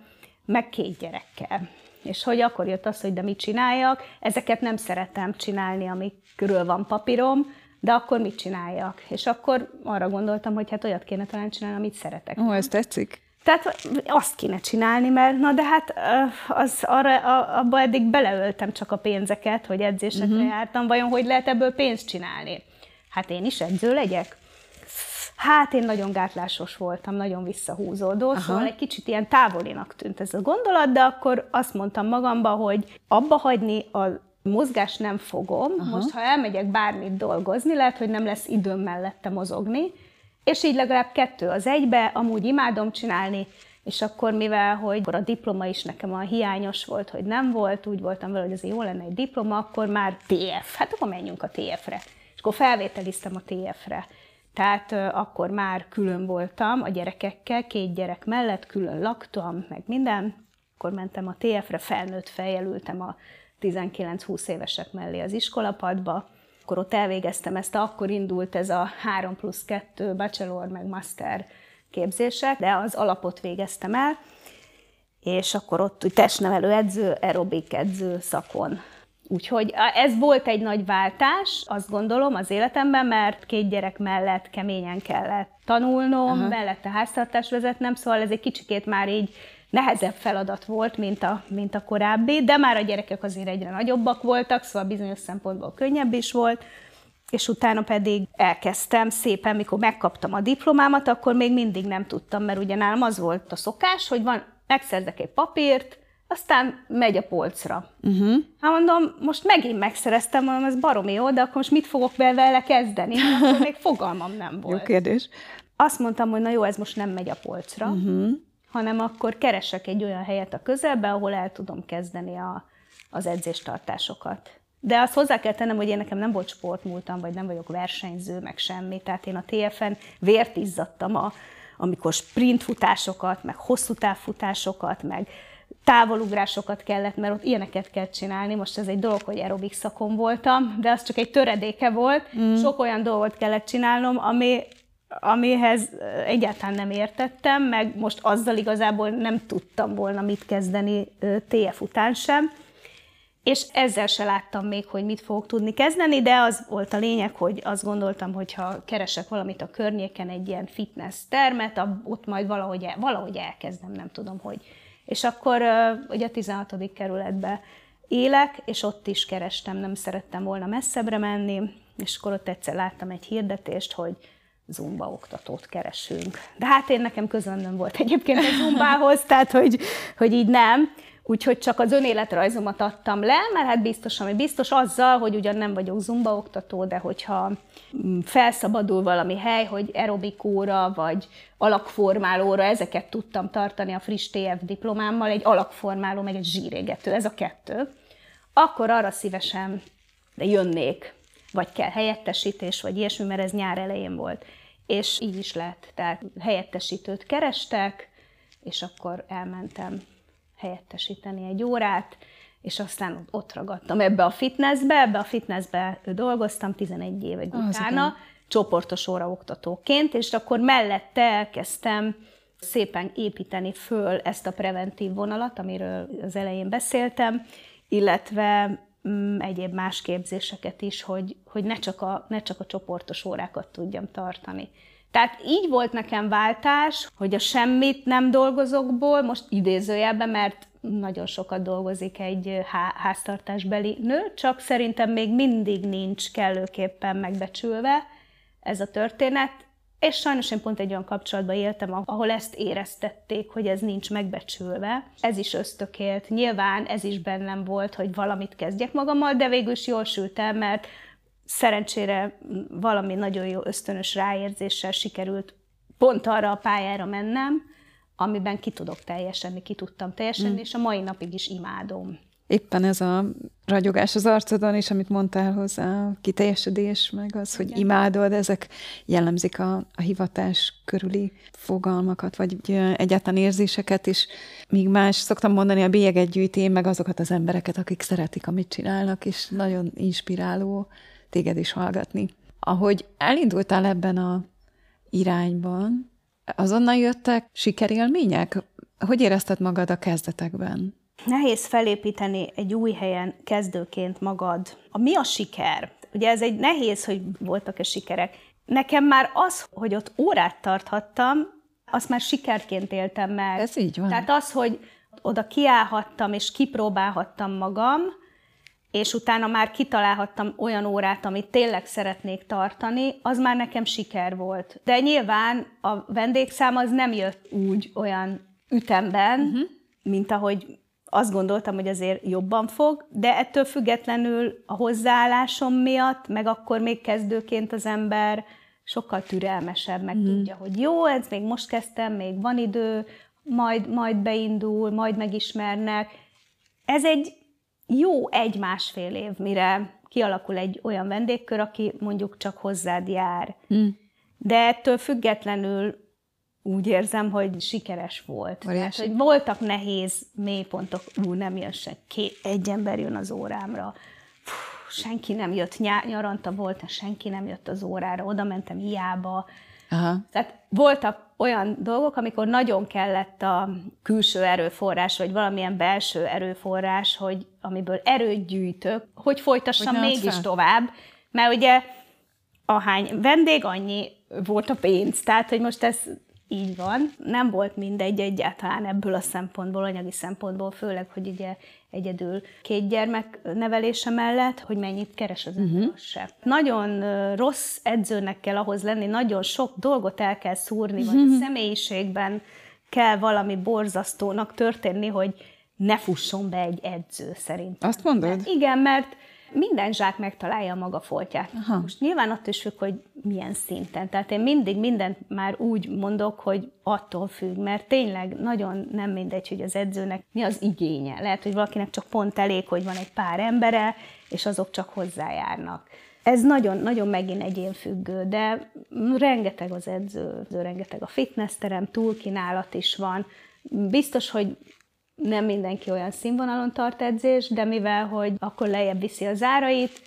meg két gyerekkel. És hogy akkor jött az, hogy de mit csináljak, ezeket nem szeretem csinálni, amikről van papírom, de akkor mit csináljak? És akkor arra gondoltam, hogy hát olyat kéne talán csinálni, amit szeretek. Ó, ez tetszik. Tehát azt kéne csinálni, mert na de hát az arra, abba eddig beleöltem csak a pénzeket, hogy edzésekre uh-huh. jártam, vajon hogy lehet ebből pénzt csinálni? Hát én is edző legyek? Hát én nagyon gátlásos voltam, nagyon visszahúzódó, Aha. szóval egy kicsit ilyen távolinak tűnt ez a gondolat, de akkor azt mondtam magamba, hogy abba hagyni a mozgás nem fogom. Aha. Most, ha elmegyek bármit dolgozni, lehet, hogy nem lesz időm mellette mozogni, és így legalább kettő az egybe, amúgy imádom csinálni, és akkor mivel, hogy akkor a diploma is nekem a hiányos volt, hogy nem volt, úgy voltam vele, hogy azért jó lenne egy diploma, akkor már TF. Hát akkor menjünk a TF-re. És akkor felvételiztem a TF-re. Tehát akkor már külön voltam a gyerekekkel, két gyerek mellett, külön laktam, meg minden. Akkor mentem a TF-re, felnőtt fejjel ültem a 19-20 évesek mellé az iskolapadba. Akkor ott elvégeztem ezt, akkor indult ez a 3 plusz 2 bachelor meg master képzések, de az alapot végeztem el, és akkor ott testnevelő edző, aerobik edző szakon Úgyhogy ez volt egy nagy váltás, azt gondolom, az életemben, mert két gyerek mellett keményen kellett tanulnom, Aha. mellette háztartás vezetnem, szóval ez egy kicsikét már így nehezebb feladat volt, mint a, mint a korábbi, de már a gyerekek azért egyre nagyobbak voltak, szóval bizonyos szempontból könnyebb is volt, és utána pedig elkezdtem szépen, mikor megkaptam a diplomámat, akkor még mindig nem tudtam, mert ugye nálam az volt a szokás, hogy van, megszerzek egy papírt, aztán megy a polcra. Uh-huh. Hát mondom, most megint megszereztem, mondom, ez baromi jó, de akkor most mit fogok vele kezdeni? Akkor még *laughs* fogalmam nem volt. Jó kérdés. Azt mondtam, hogy na jó, ez most nem megy a polcra, uh-huh. hanem akkor keresek egy olyan helyet a közelbe, ahol el tudom kezdeni a, az edzéstartásokat. De azt hozzá kell tennem, hogy én nekem nem volt sportmúltam, vagy nem vagyok versenyző, meg semmi. Tehát én a TFN vért izzadtam, a, amikor sprintfutásokat, meg hosszú távfutásokat, meg távolugrásokat kellett, mert ott ilyeneket kell csinálni. Most ez egy dolog, hogy aerobik szakon voltam, de az csak egy töredéke volt. Mm. Sok olyan dolgot kellett csinálnom, ami, amihez egyáltalán nem értettem, meg most azzal igazából nem tudtam volna mit kezdeni TF után sem. És ezzel se láttam még, hogy mit fogok tudni kezdeni, de az volt a lényeg, hogy azt gondoltam, hogy ha keresek valamit a környéken, egy ilyen fitness termet, ott majd valahogy, el, valahogy elkezdem, nem tudom, hogy és akkor ugye a 16. kerületbe élek, és ott is kerestem, nem szerettem volna messzebbre menni, és akkor ott egyszer láttam egy hirdetést, hogy zumba oktatót keresünk. De hát én nekem közöm nem volt egyébként a zumbához, tehát hogy, hogy így nem. Úgyhogy csak az önéletrajzomat adtam le, mert hát biztos, ami biztos azzal, hogy ugyan nem vagyok zumba oktató, de hogyha mm, felszabadul valami hely, hogy aerobikóra vagy alakformálóra, ezeket tudtam tartani a friss TF diplomámmal, egy alakformáló, meg egy zsírégető, ez a kettő, akkor arra szívesen jönnék, vagy kell helyettesítés, vagy ilyesmi, mert ez nyár elején volt. És így is lett. Tehát helyettesítőt kerestek, és akkor elmentem helyettesíteni egy órát, és aztán ott ragadtam ebbe a fitnessbe, ebbe a fitnessbe dolgoztam 11 éve utána, ah, csoportos óraoktatóként, és akkor mellette elkezdtem szépen építeni föl ezt a preventív vonalat, amiről az elején beszéltem, illetve mm, egyéb más képzéseket is, hogy, hogy ne, csak a, ne csak a csoportos órákat tudjam tartani. Tehát így volt nekem váltás, hogy a semmit nem dolgozokból, most idézőjelben, mert nagyon sokat dolgozik egy háztartásbeli nő, csak szerintem még mindig nincs kellőképpen megbecsülve ez a történet, és sajnos én pont egy olyan kapcsolatban éltem, ahol ezt éreztették, hogy ez nincs megbecsülve. Ez is ösztökélt. Nyilván ez is bennem volt, hogy valamit kezdjek magammal, de végül is jól sültem, mert szerencsére valami nagyon jó ösztönös ráérzéssel sikerült pont arra a pályára mennem, amiben ki tudok teljesedni, ki tudtam teljesedni, mm. és a mai napig is imádom. Éppen ez a ragyogás az arcodon is, amit mondtál hozzá, a kiteljesedés, meg az, hogy Igen. imádod, ezek jellemzik a, a hivatás körüli fogalmakat, vagy egyáltalán érzéseket is. Míg más, szoktam mondani, a bélyeget gyűjti meg azokat az embereket, akik szeretik, amit csinálnak, és nagyon inspiráló téged is hallgatni. Ahogy elindultál ebben a irányban, azonnal jöttek sikerélmények? Hogy érezted magad a kezdetekben? Nehéz felépíteni egy új helyen kezdőként magad. A mi a siker? Ugye ez egy nehéz, hogy voltak-e sikerek. Nekem már az, hogy ott órát tarthattam, azt már sikerként éltem meg. Ez így van. Tehát az, hogy oda kiállhattam és kipróbálhattam magam, és utána már kitalálhattam olyan órát, amit tényleg szeretnék tartani, az már nekem siker volt. De nyilván a vendégszám az nem jött úgy olyan ütemben, uh-huh. mint ahogy azt gondoltam, hogy azért jobban fog, de ettől függetlenül a hozzáállásom miatt, meg akkor még kezdőként az ember sokkal türelmesebb, meg uh-huh. tudja, hogy jó, ez még most kezdtem, még van idő, majd, majd beindul, majd megismernek. Ez egy jó egy-másfél év, mire kialakul egy olyan vendégkör, aki mondjuk csak hozzád jár. Mm. De ettől függetlenül úgy érzem, hogy sikeres volt. Tehát, hogy voltak nehéz mélypontok, ú, nem jön se, két, egy ember jön az órámra, Fú, senki nem jött, nyaranta volt, senki nem jött az órára, oda mentem hiába. Aha. Tehát voltak olyan dolgok, amikor nagyon kellett a külső erőforrás, vagy valamilyen belső erőforrás, hogy amiből erőt gyűjtök, hogy folytassam hogy mégis fel. tovább, mert ugye ahány vendég, annyi volt a pénz. Tehát, hogy most ez így van. Nem volt mindegy egyáltalán ebből a szempontból, anyagi szempontból, főleg, hogy ugye egyedül két gyermek nevelése mellett, hogy mennyit keres az uh-huh. se. Nagyon rossz edzőnek kell ahhoz lenni, nagyon sok dolgot el kell szúrni, uh-huh. vagy a mhm. személyiségben kell valami borzasztónak történni, hogy ne fusson be egy edző szerint. Azt mondod? Mert, igen, mert minden zsák megtalálja a maga foltját. Aha. Most nyilván attól is függ, hogy milyen szinten. Tehát én mindig mindent már úgy mondok, hogy attól függ, mert tényleg nagyon nem mindegy, hogy az edzőnek mi az igénye. Lehet, hogy valakinek csak pont elég, hogy van egy pár embere, és azok csak hozzájárnak. Ez nagyon-nagyon megint egyénfüggő, de rengeteg az edző, rengeteg a fitnessterem, túlkínálat is van. Biztos, hogy nem mindenki olyan színvonalon tart edzés, de mivel, hogy akkor lejjebb viszi az árait,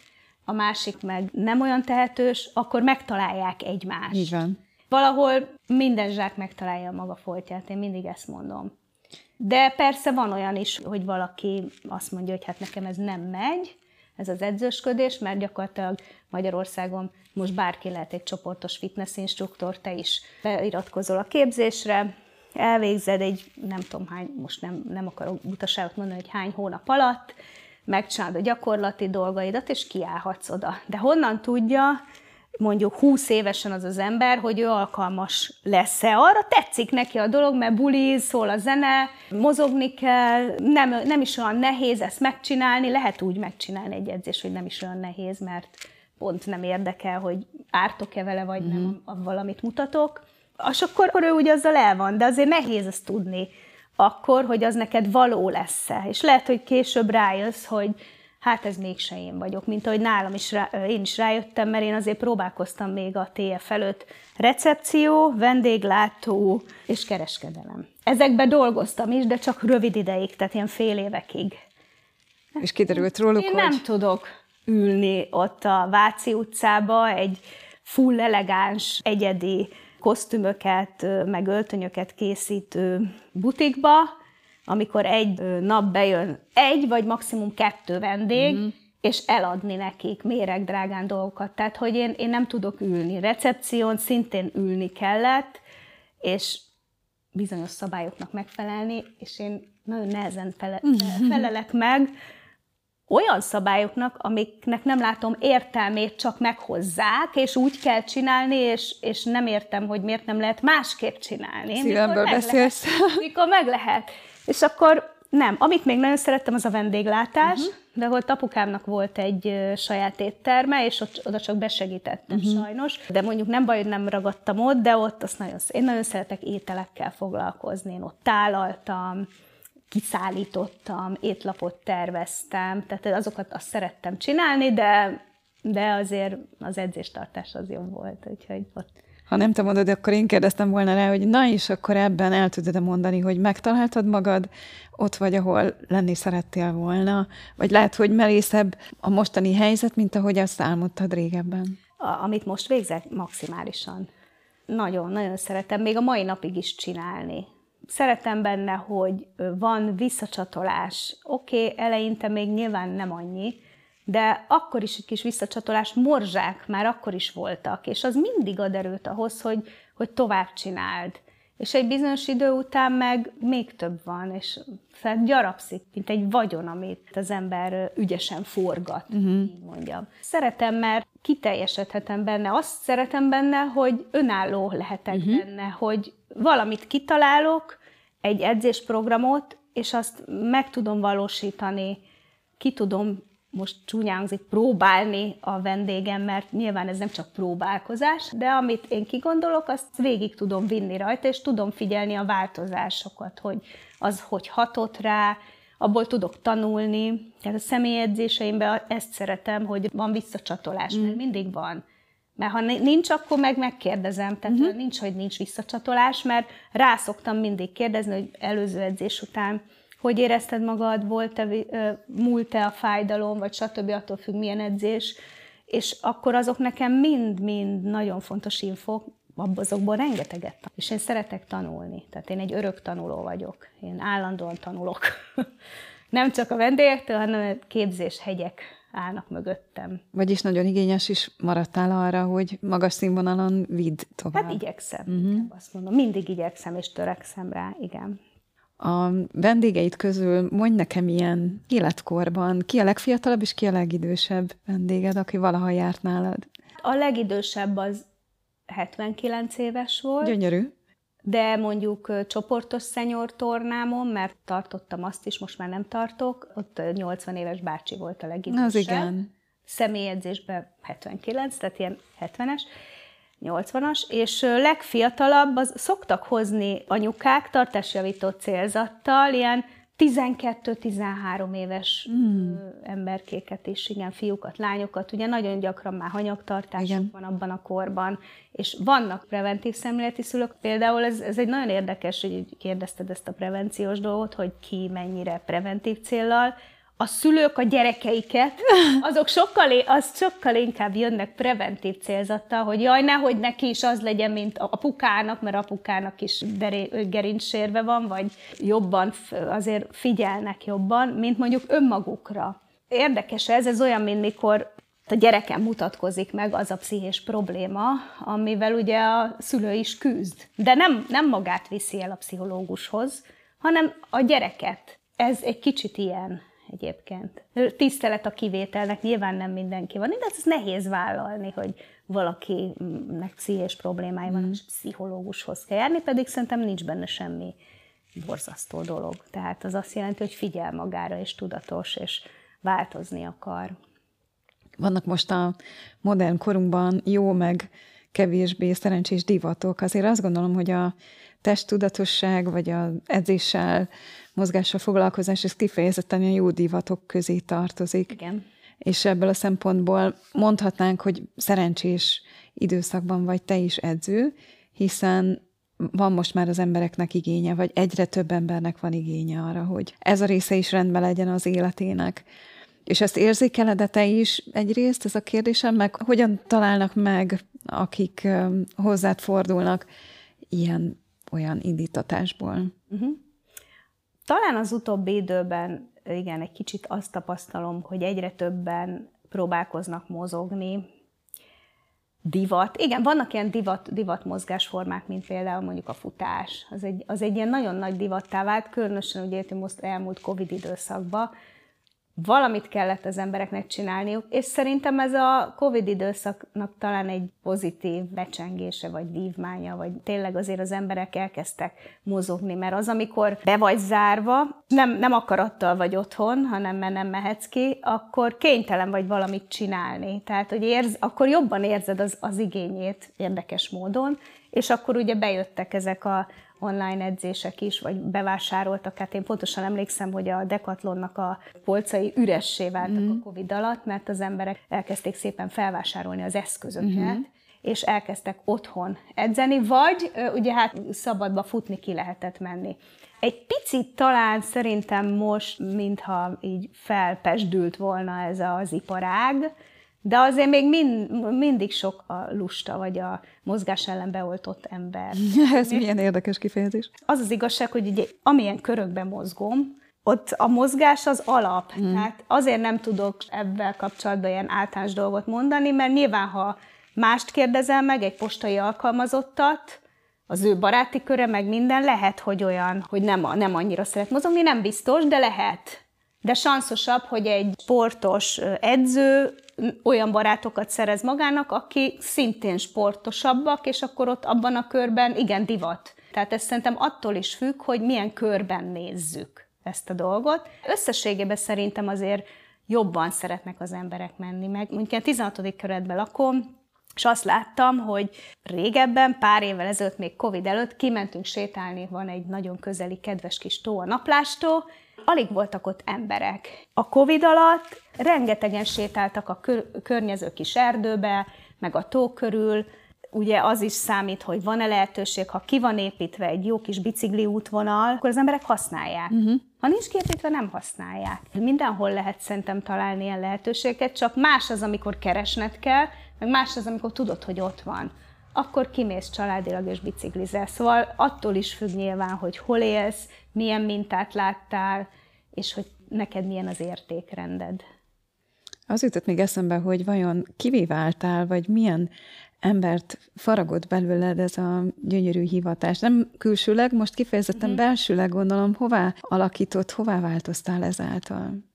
a másik meg nem olyan tehetős, akkor megtalálják egymást. Így van. Valahol minden zsák megtalálja a maga foltját, én mindig ezt mondom. De persze van olyan is, hogy valaki azt mondja, hogy hát nekem ez nem megy, ez az edzősködés, mert gyakorlatilag Magyarországon most bárki lehet egy csoportos fitness instruktor, te is beiratkozol a képzésre, elvégzed egy, nem tudom hány, most nem, nem akarok butaságot mondani, hogy hány hónap alatt, megcsinálod a gyakorlati dolgaidat, és kiállhatsz oda. De honnan tudja mondjuk 20 évesen az az ember, hogy ő alkalmas lesz-e arra, tetszik neki a dolog, mert buli, szól a zene, mozogni kell, nem, nem is olyan nehéz ezt megcsinálni, lehet úgy megcsinálni egy edzés, hogy nem is olyan nehéz, mert pont nem érdekel, hogy ártok-e vele, vagy mm-hmm. nem, mhm. valamit mutatok. És akkor, ő ugye azzal el van, de azért nehéz ezt tudni akkor, hogy az neked való lesz-e. És lehet, hogy később rájössz, hogy hát ez mégse én vagyok, mint ahogy nálam is rá, én is rájöttem, mert én azért próbálkoztam még a TF előtt. Recepció, vendéglátó és kereskedelem. Ezekben dolgoztam is, de csak rövid ideig, tehát ilyen fél évekig. És kiderült róluk, Én hogy... nem tudok ülni ott a Váci utcába egy full elegáns, egyedi kosztümöket, meg öltönyöket készítő butikba, amikor egy nap bejön egy vagy maximum kettő vendég, mm-hmm. és eladni nekik méregdrágán dolgokat. Tehát, hogy én, én nem tudok ülni. Recepción szintén ülni kellett, és bizonyos szabályoknak megfelelni, és én nagyon nehezen fele, mm-hmm. felelek meg, olyan szabályoknak, amiknek nem látom értelmét, csak meghozzák, és úgy kell csinálni, és, és nem értem, hogy miért nem lehet másképp csinálni. Szívemből beszélsz. Lehet, *laughs* mikor meg lehet. És akkor nem. Amit még nagyon szerettem, az a vendéglátás, uh-huh. de volt apukámnak volt egy saját étterme, és ott, oda csak besegítettem uh-huh. sajnos. De mondjuk nem baj, hogy nem ragadtam ott, de ott azt nagyon, én nagyon szeretek ételekkel foglalkozni. Én ott tálaltam, kiszállítottam, étlapot terveztem, tehát azokat azt szerettem csinálni, de, de azért az edzéstartás az jobb volt, úgyhogy ott ha nem te mondod, akkor én kérdeztem volna rá, hogy na és akkor ebben el tudod mondani, hogy megtaláltad magad, ott vagy, ahol lenni szerettél volna, vagy lehet, hogy merészebb a mostani helyzet, mint ahogy azt álmodtad régebben. A, amit most végzek, maximálisan. Nagyon, nagyon szeretem, még a mai napig is csinálni szeretem benne, hogy van visszacsatolás. Oké, okay, eleinte még nyilván nem annyi, de akkor is egy kis visszacsatolás, morzsák már akkor is voltak, és az mindig ad erőt ahhoz, hogy, hogy tovább csináld. És egy bizonyos idő után meg még több van, és gyarapszik, mint egy vagyon, amit az ember ügyesen forgat, uh-huh. így mondjam. Szeretem, mert kiteljesedhetem benne. Azt szeretem benne, hogy önálló lehetek uh-huh. benne, hogy valamit kitalálok, egy edzésprogramot, és azt meg tudom valósítani, ki tudom most csúnyán hangzik, próbálni a vendégem, mert nyilván ez nem csak próbálkozás, de amit én kigondolok, azt végig tudom vinni rajta, és tudom figyelni a változásokat, hogy az hogy hatott rá, abból tudok tanulni. Tehát a személyedzéseimben ezt szeretem, hogy van visszacsatolás, mm. mert mindig van. Mert ha nincs, akkor meg megkérdezem. Tehát uh-huh. nincs, hogy nincs visszacsatolás, mert rászoktam mindig kérdezni, hogy előző edzés után hogy érezted magad, volt-e, múlt-e a fájdalom, vagy stb. attól függ, milyen edzés, és akkor azok nekem mind-mind nagyon fontos infok, azokból rengeteget És én szeretek tanulni, tehát én egy örök tanuló vagyok. Én állandóan tanulok. *laughs* Nem csak a vendégektől, hanem a képzéshegyek állnak mögöttem. Vagyis nagyon igényes is maradtál arra, hogy magas színvonalon vidd tovább. Hát igyekszem, uh-huh. azt mondom. Mindig igyekszem és törekszem rá, igen. A vendégeid közül mondj nekem ilyen életkorban, ki a legfiatalabb és ki a legidősebb vendéged, aki valaha járt nálad? A legidősebb az 79 éves volt. Gyönyörű de mondjuk csoportos szenyor tornámon, mert tartottam azt is, most már nem tartok, ott 80 éves bácsi volt a legidősebb. Az igen. Személyedzésben 79, tehát ilyen 70-es, 80-as, és legfiatalabb, az szoktak hozni anyukák tartásjavító célzattal, ilyen 12-13 éves mm. emberkéket is, igen, fiúkat, lányokat, ugye nagyon gyakran már hanyagtartások igen. van abban a korban, és vannak preventív szemléleti szülők, például ez, ez egy nagyon érdekes, hogy kérdezted ezt a prevenciós dolgot, hogy ki mennyire preventív céllal, a szülők a gyerekeiket, azok sokkal, az sokkal inkább jönnek preventív célzattal, hogy jaj, nehogy neki is az legyen, mint apukának, mert apukának is gerincsérve van, vagy jobban azért figyelnek jobban, mint mondjuk önmagukra. Érdekes ez, ez olyan, mint mikor a gyereken mutatkozik meg az a pszichés probléma, amivel ugye a szülő is küzd. De nem, nem magát viszi el a pszichológushoz, hanem a gyereket. Ez egy kicsit ilyen egyébként. Tisztelet a kivételnek, nyilván nem mindenki van, de ez nehéz vállalni, hogy valakinek pszichés problémája van, mm. és pszichológushoz kell járni, pedig szerintem nincs benne semmi borzasztó dolog. Tehát az azt jelenti, hogy figyel magára, és tudatos, és változni akar. Vannak most a modern korunkban jó, meg kevésbé szerencsés divatok. Azért azt gondolom, hogy a testtudatosság, vagy a edzéssel, mozgással foglalkozás, ez kifejezetten a jó divatok közé tartozik. Igen. És ebből a szempontból mondhatnánk, hogy szerencsés időszakban vagy te is edző, hiszen van most már az embereknek igénye, vagy egyre több embernek van igénye arra, hogy ez a része is rendben legyen az életének. És ezt érzékeled te is egyrészt, ez a kérdésem, meg hogyan találnak meg, akik hozzád fordulnak ilyen olyan indítatásból? Uh-huh. Talán az utóbbi időben, igen, egy kicsit azt tapasztalom, hogy egyre többen próbálkoznak mozogni, divat. Igen, vannak ilyen divat, divat mozgásformák, mint például mondjuk a futás. Az egy, az egy ilyen nagyon nagy divattá vált, különösen ugye most elmúlt Covid időszakban, valamit kellett az embereknek csinálniuk, és szerintem ez a Covid időszaknak talán egy pozitív becsengése, vagy vívmánya, vagy tényleg azért az emberek elkezdtek mozogni, mert az, amikor be vagy zárva, nem, nem akarattal vagy otthon, hanem mert nem mehetsz ki, akkor kénytelen vagy valamit csinálni. Tehát, hogy érz, akkor jobban érzed az, az igényét érdekes módon, és akkor ugye bejöttek ezek a, online edzések is, vagy bevásároltak. Hát én pontosan emlékszem, hogy a Decathlonnak a polcai üressé váltak mm. a Covid alatt, mert az emberek elkezdték szépen felvásárolni az eszközöket, mm. és elkezdtek otthon edzeni, vagy ugye hát szabadba futni ki lehetett menni. Egy picit talán szerintem most, mintha így felpesdült volna ez az iparág, de azért még mind, mindig sok a lusta, vagy a mozgás ellen beoltott ember. *laughs* Ez milyen érdekes kifejezés. Az az igazság, hogy ugye, amilyen körökben mozgom, ott a mozgás az alap. Mm. Tehát azért nem tudok ebben kapcsolatban ilyen általános dolgot mondani, mert nyilván, ha mást kérdezel meg, egy postai alkalmazottat, az ő baráti köre, meg minden, lehet, hogy olyan, hogy nem, nem annyira szeret mozogni, nem biztos, de lehet. De sanszosabb, hogy egy sportos edző olyan barátokat szerez magának, aki szintén sportosabbak, és akkor ott abban a körben igen divat. Tehát ez szerintem attól is függ, hogy milyen körben nézzük ezt a dolgot. Összességében szerintem azért jobban szeretnek az emberek menni meg. Mondjuk én 16. keretben lakom, és azt láttam, hogy régebben, pár évvel ezelőtt, még Covid előtt kimentünk sétálni, van egy nagyon közeli, kedves kis tó a naplástó, alig voltak ott emberek. A Covid alatt rengetegen sétáltak a kör- környező kis erdőbe, meg a tó körül, ugye az is számít, hogy van-e lehetőség, ha ki van építve egy jó kis bicikli útvonal, akkor az emberek használják. Uh-huh. Ha nincs kiépítve, nem használják. Mindenhol lehet szerintem találni ilyen lehetőséget, csak más az, amikor keresned kell, meg más az, amikor tudod, hogy ott van. Akkor kimész családilag és biciklizel. Szóval attól is függ nyilván, hogy hol élsz, milyen mintát láttál, és hogy neked milyen az értékrended. Az jutott még eszembe, hogy vajon kivé váltál, vagy milyen embert faragott belőled ez a gyönyörű hivatás. Nem külsőleg, most kifejezetten mm. belsőleg gondolom, hová alakított, hová változtál ezáltal?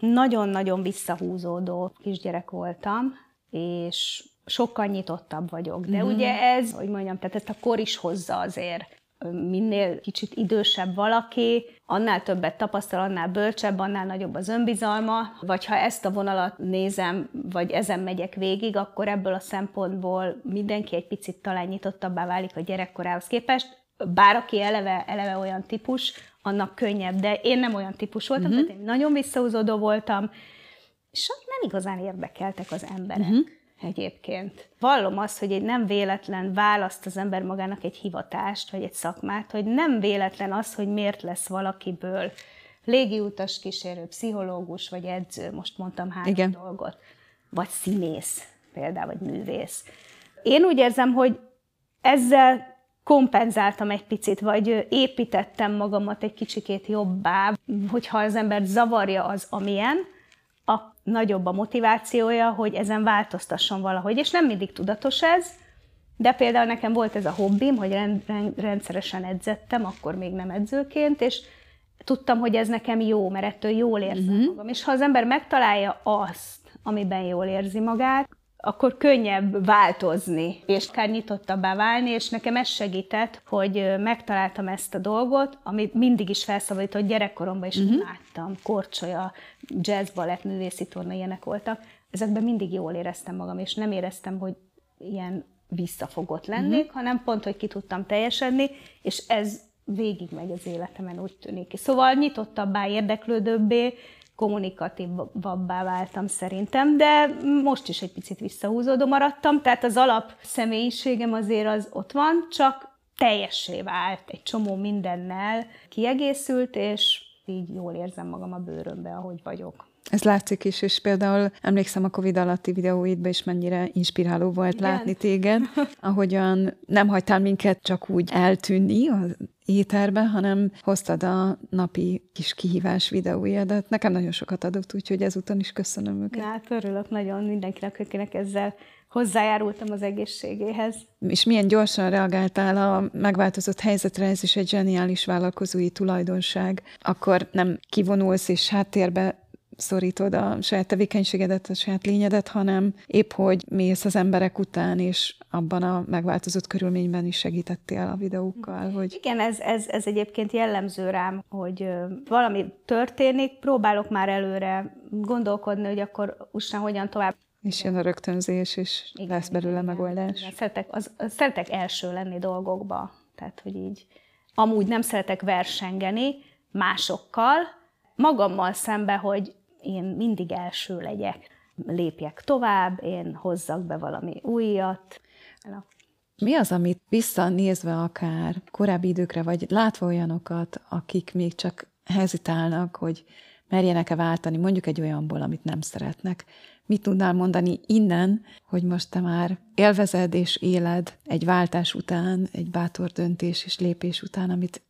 Nagyon-nagyon visszahúzódó kisgyerek voltam, és sokkal nyitottabb vagyok. De mm. ugye ez, hogy mondjam, tehát ezt a kor is hozza azért minél kicsit idősebb valaki, annál többet tapasztal, annál bölcsebb, annál nagyobb az önbizalma, vagy ha ezt a vonalat nézem, vagy ezen megyek végig, akkor ebből a szempontból mindenki egy picit talán nyitottabbá válik a gyerekkorához képest, bár aki eleve, eleve olyan típus, annak könnyebb, de én nem olyan típus voltam, uh-huh. tehát én nagyon visszahúzódó voltam, és nem igazán érdekeltek az emberek. Uh-huh egyébként. Vallom azt, hogy egy nem véletlen választ az ember magának egy hivatást, vagy egy szakmát, hogy nem véletlen az, hogy miért lesz valakiből légiutas kísérő, pszichológus, vagy edző, most mondtam három Igen. dolgot, vagy színész például, vagy művész. Én úgy érzem, hogy ezzel kompenzáltam egy picit, vagy építettem magamat egy kicsikét jobbá, hogyha az ember zavarja az, amilyen, nagyobb a motivációja, hogy ezen változtasson valahogy, és nem mindig tudatos ez, de például nekem volt ez a hobbim, hogy rendszeresen edzettem, akkor még nem edzőként, és tudtam, hogy ez nekem jó, mert ettől jól érzem uh-huh. magam. És ha az ember megtalálja azt, amiben jól érzi magát, akkor könnyebb változni, és akár nyitottabbá válni, és nekem ez segített, hogy megtaláltam ezt a dolgot, amit mindig is felszabadított, gyerekkoromban is uh-huh. láttam, korcsolya, jazz, balett, művészi torna, ilyenek voltak. Ezekben mindig jól éreztem magam, és nem éreztem, hogy ilyen visszafogott lennék, uh-huh. hanem pont, hogy ki tudtam teljesedni, és ez végig megy az életemen, úgy tűnik. Szóval nyitottabbá, érdeklődőbbé, kommunikatívabbá váltam szerintem, de most is egy picit visszahúzódó maradtam, tehát az alap személyiségem azért az ott van, csak teljessé vált, egy csomó mindennel kiegészült, és így jól érzem magam a bőrömbe, ahogy vagyok. Ez látszik is, és például emlékszem a Covid alatti videóidba is mennyire inspiráló volt Igen. látni téged, *laughs* ahogyan nem hagytál minket csak úgy eltűnni az éterbe, hanem hoztad a napi kis kihívás videóidat. Nekem nagyon sokat adott, úgyhogy ezúton is köszönöm őket. Hát örülök nagyon mindenkinek, akinek ezzel hozzájárultam az egészségéhez. És milyen gyorsan reagáltál a megváltozott helyzetre, ez is egy zseniális vállalkozói tulajdonság. Akkor nem kivonulsz és háttérbe szorítod a saját tevékenységedet, a saját lényedet, hanem épp hogy mész az emberek után, és abban a megváltozott körülményben is segítettél a videókkal. Hogy... Igen, ez, ez, ez egyébként jellemző rám, hogy valami történik, próbálok már előre gondolkodni, hogy akkor utána hogyan tovább. És jön a rögtönzés, és igen, lesz belőle igen, megoldás. Igen. Szeretek, az, szeretek első lenni dolgokba, tehát hogy így amúgy nem szeretek versengeni másokkal, magammal szembe, hogy én mindig első legyek, lépjek tovább, én hozzak be valami újat. Mi az, amit visszanézve akár korábbi időkre, vagy látva olyanokat, akik még csak hezitálnak, hogy merjenek-e váltani mondjuk egy olyanból, amit nem szeretnek. Mit tudnál mondani innen, hogy most te már élvezed és éled egy váltás után, egy bátor döntés és lépés után, amit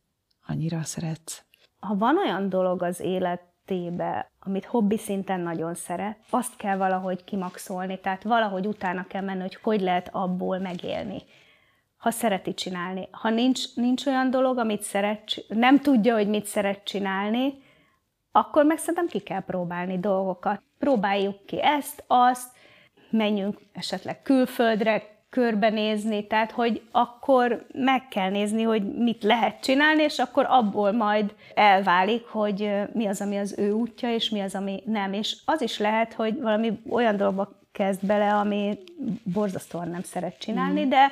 annyira szeretsz? Ha van olyan dolog az élet tébe, amit hobbi szinten nagyon szeret, azt kell valahogy kimaxolni, tehát valahogy utána kell menni, hogy hogy lehet abból megélni ha szereti csinálni. Ha nincs, nincs olyan dolog, amit szeret, nem tudja, hogy mit szeret csinálni, akkor meg szerintem ki kell próbálni dolgokat. Próbáljuk ki ezt, azt, menjünk esetleg külföldre, körbenézni, tehát hogy akkor meg kell nézni, hogy mit lehet csinálni, és akkor abból majd elválik, hogy mi az, ami az ő útja, és mi az, ami nem. És az is lehet, hogy valami olyan dolgba kezd bele, ami borzasztóan nem szeret csinálni, mm. de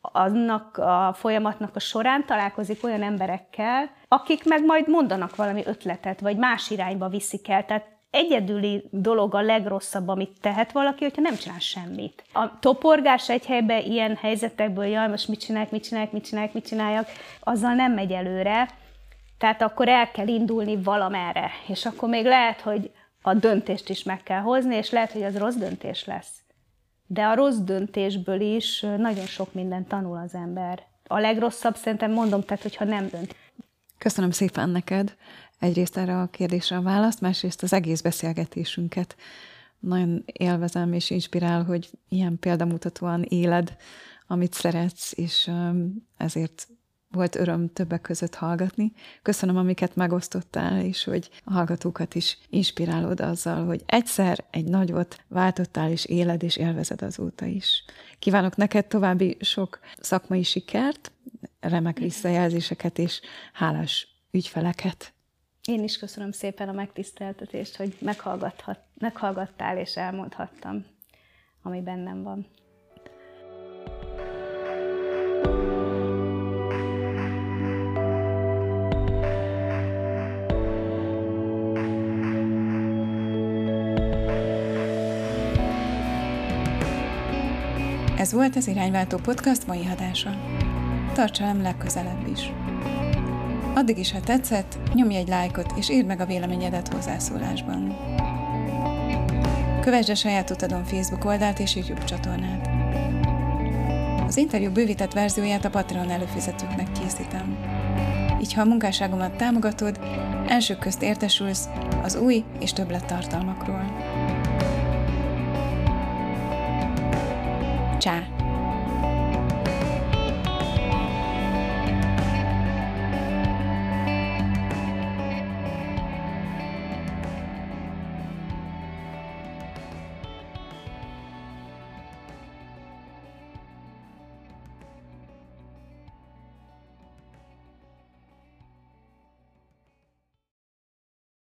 annak a folyamatnak a során találkozik olyan emberekkel, akik meg majd mondanak valami ötletet, vagy más irányba viszik el. Tehát egyedüli dolog a legrosszabb, amit tehet valaki, hogyha nem csinál semmit. A toporgás egy helyben ilyen helyzetekből, jaj, most mit csinálják, mit csinálják, mit csinálják, mit csináljak, azzal nem megy előre. Tehát akkor el kell indulni valamerre, és akkor még lehet, hogy a döntést is meg kell hozni, és lehet, hogy az rossz döntés lesz. De a rossz döntésből is nagyon sok minden tanul az ember. A legrosszabb szerintem mondom, tehát hogyha nem dönt. Köszönöm szépen neked egyrészt erre a kérdésre a választ, másrészt az egész beszélgetésünket. Nagyon élvezem és inspirál, hogy ilyen példamutatóan éled, amit szeretsz, és ezért volt öröm többek között hallgatni. Köszönöm, amiket megosztottál, és hogy a hallgatókat is inspirálod azzal, hogy egyszer egy nagyot váltottál, és éled, és élvezed azóta is. Kívánok neked további sok szakmai sikert, remek visszajelzéseket és hálás ügyfeleket. Én is köszönöm szépen a megtiszteltetést, hogy meghallgathat, meghallgattál és elmondhattam, ami bennem van. Ez volt az Irányváltó Podcast mai adása. Tartsa legközelebb is! Addig is, ha tetszett, nyomj egy lájkot és írd meg a véleményedet hozzászólásban. Kövesd a saját utadon Facebook oldalt és YouTube csatornát. Az interjú bővített verzióját a Patreon előfizetőknek készítem. Így, ha a munkásságomat támogatod, elsők közt értesülsz az új és többlet tartalmakról.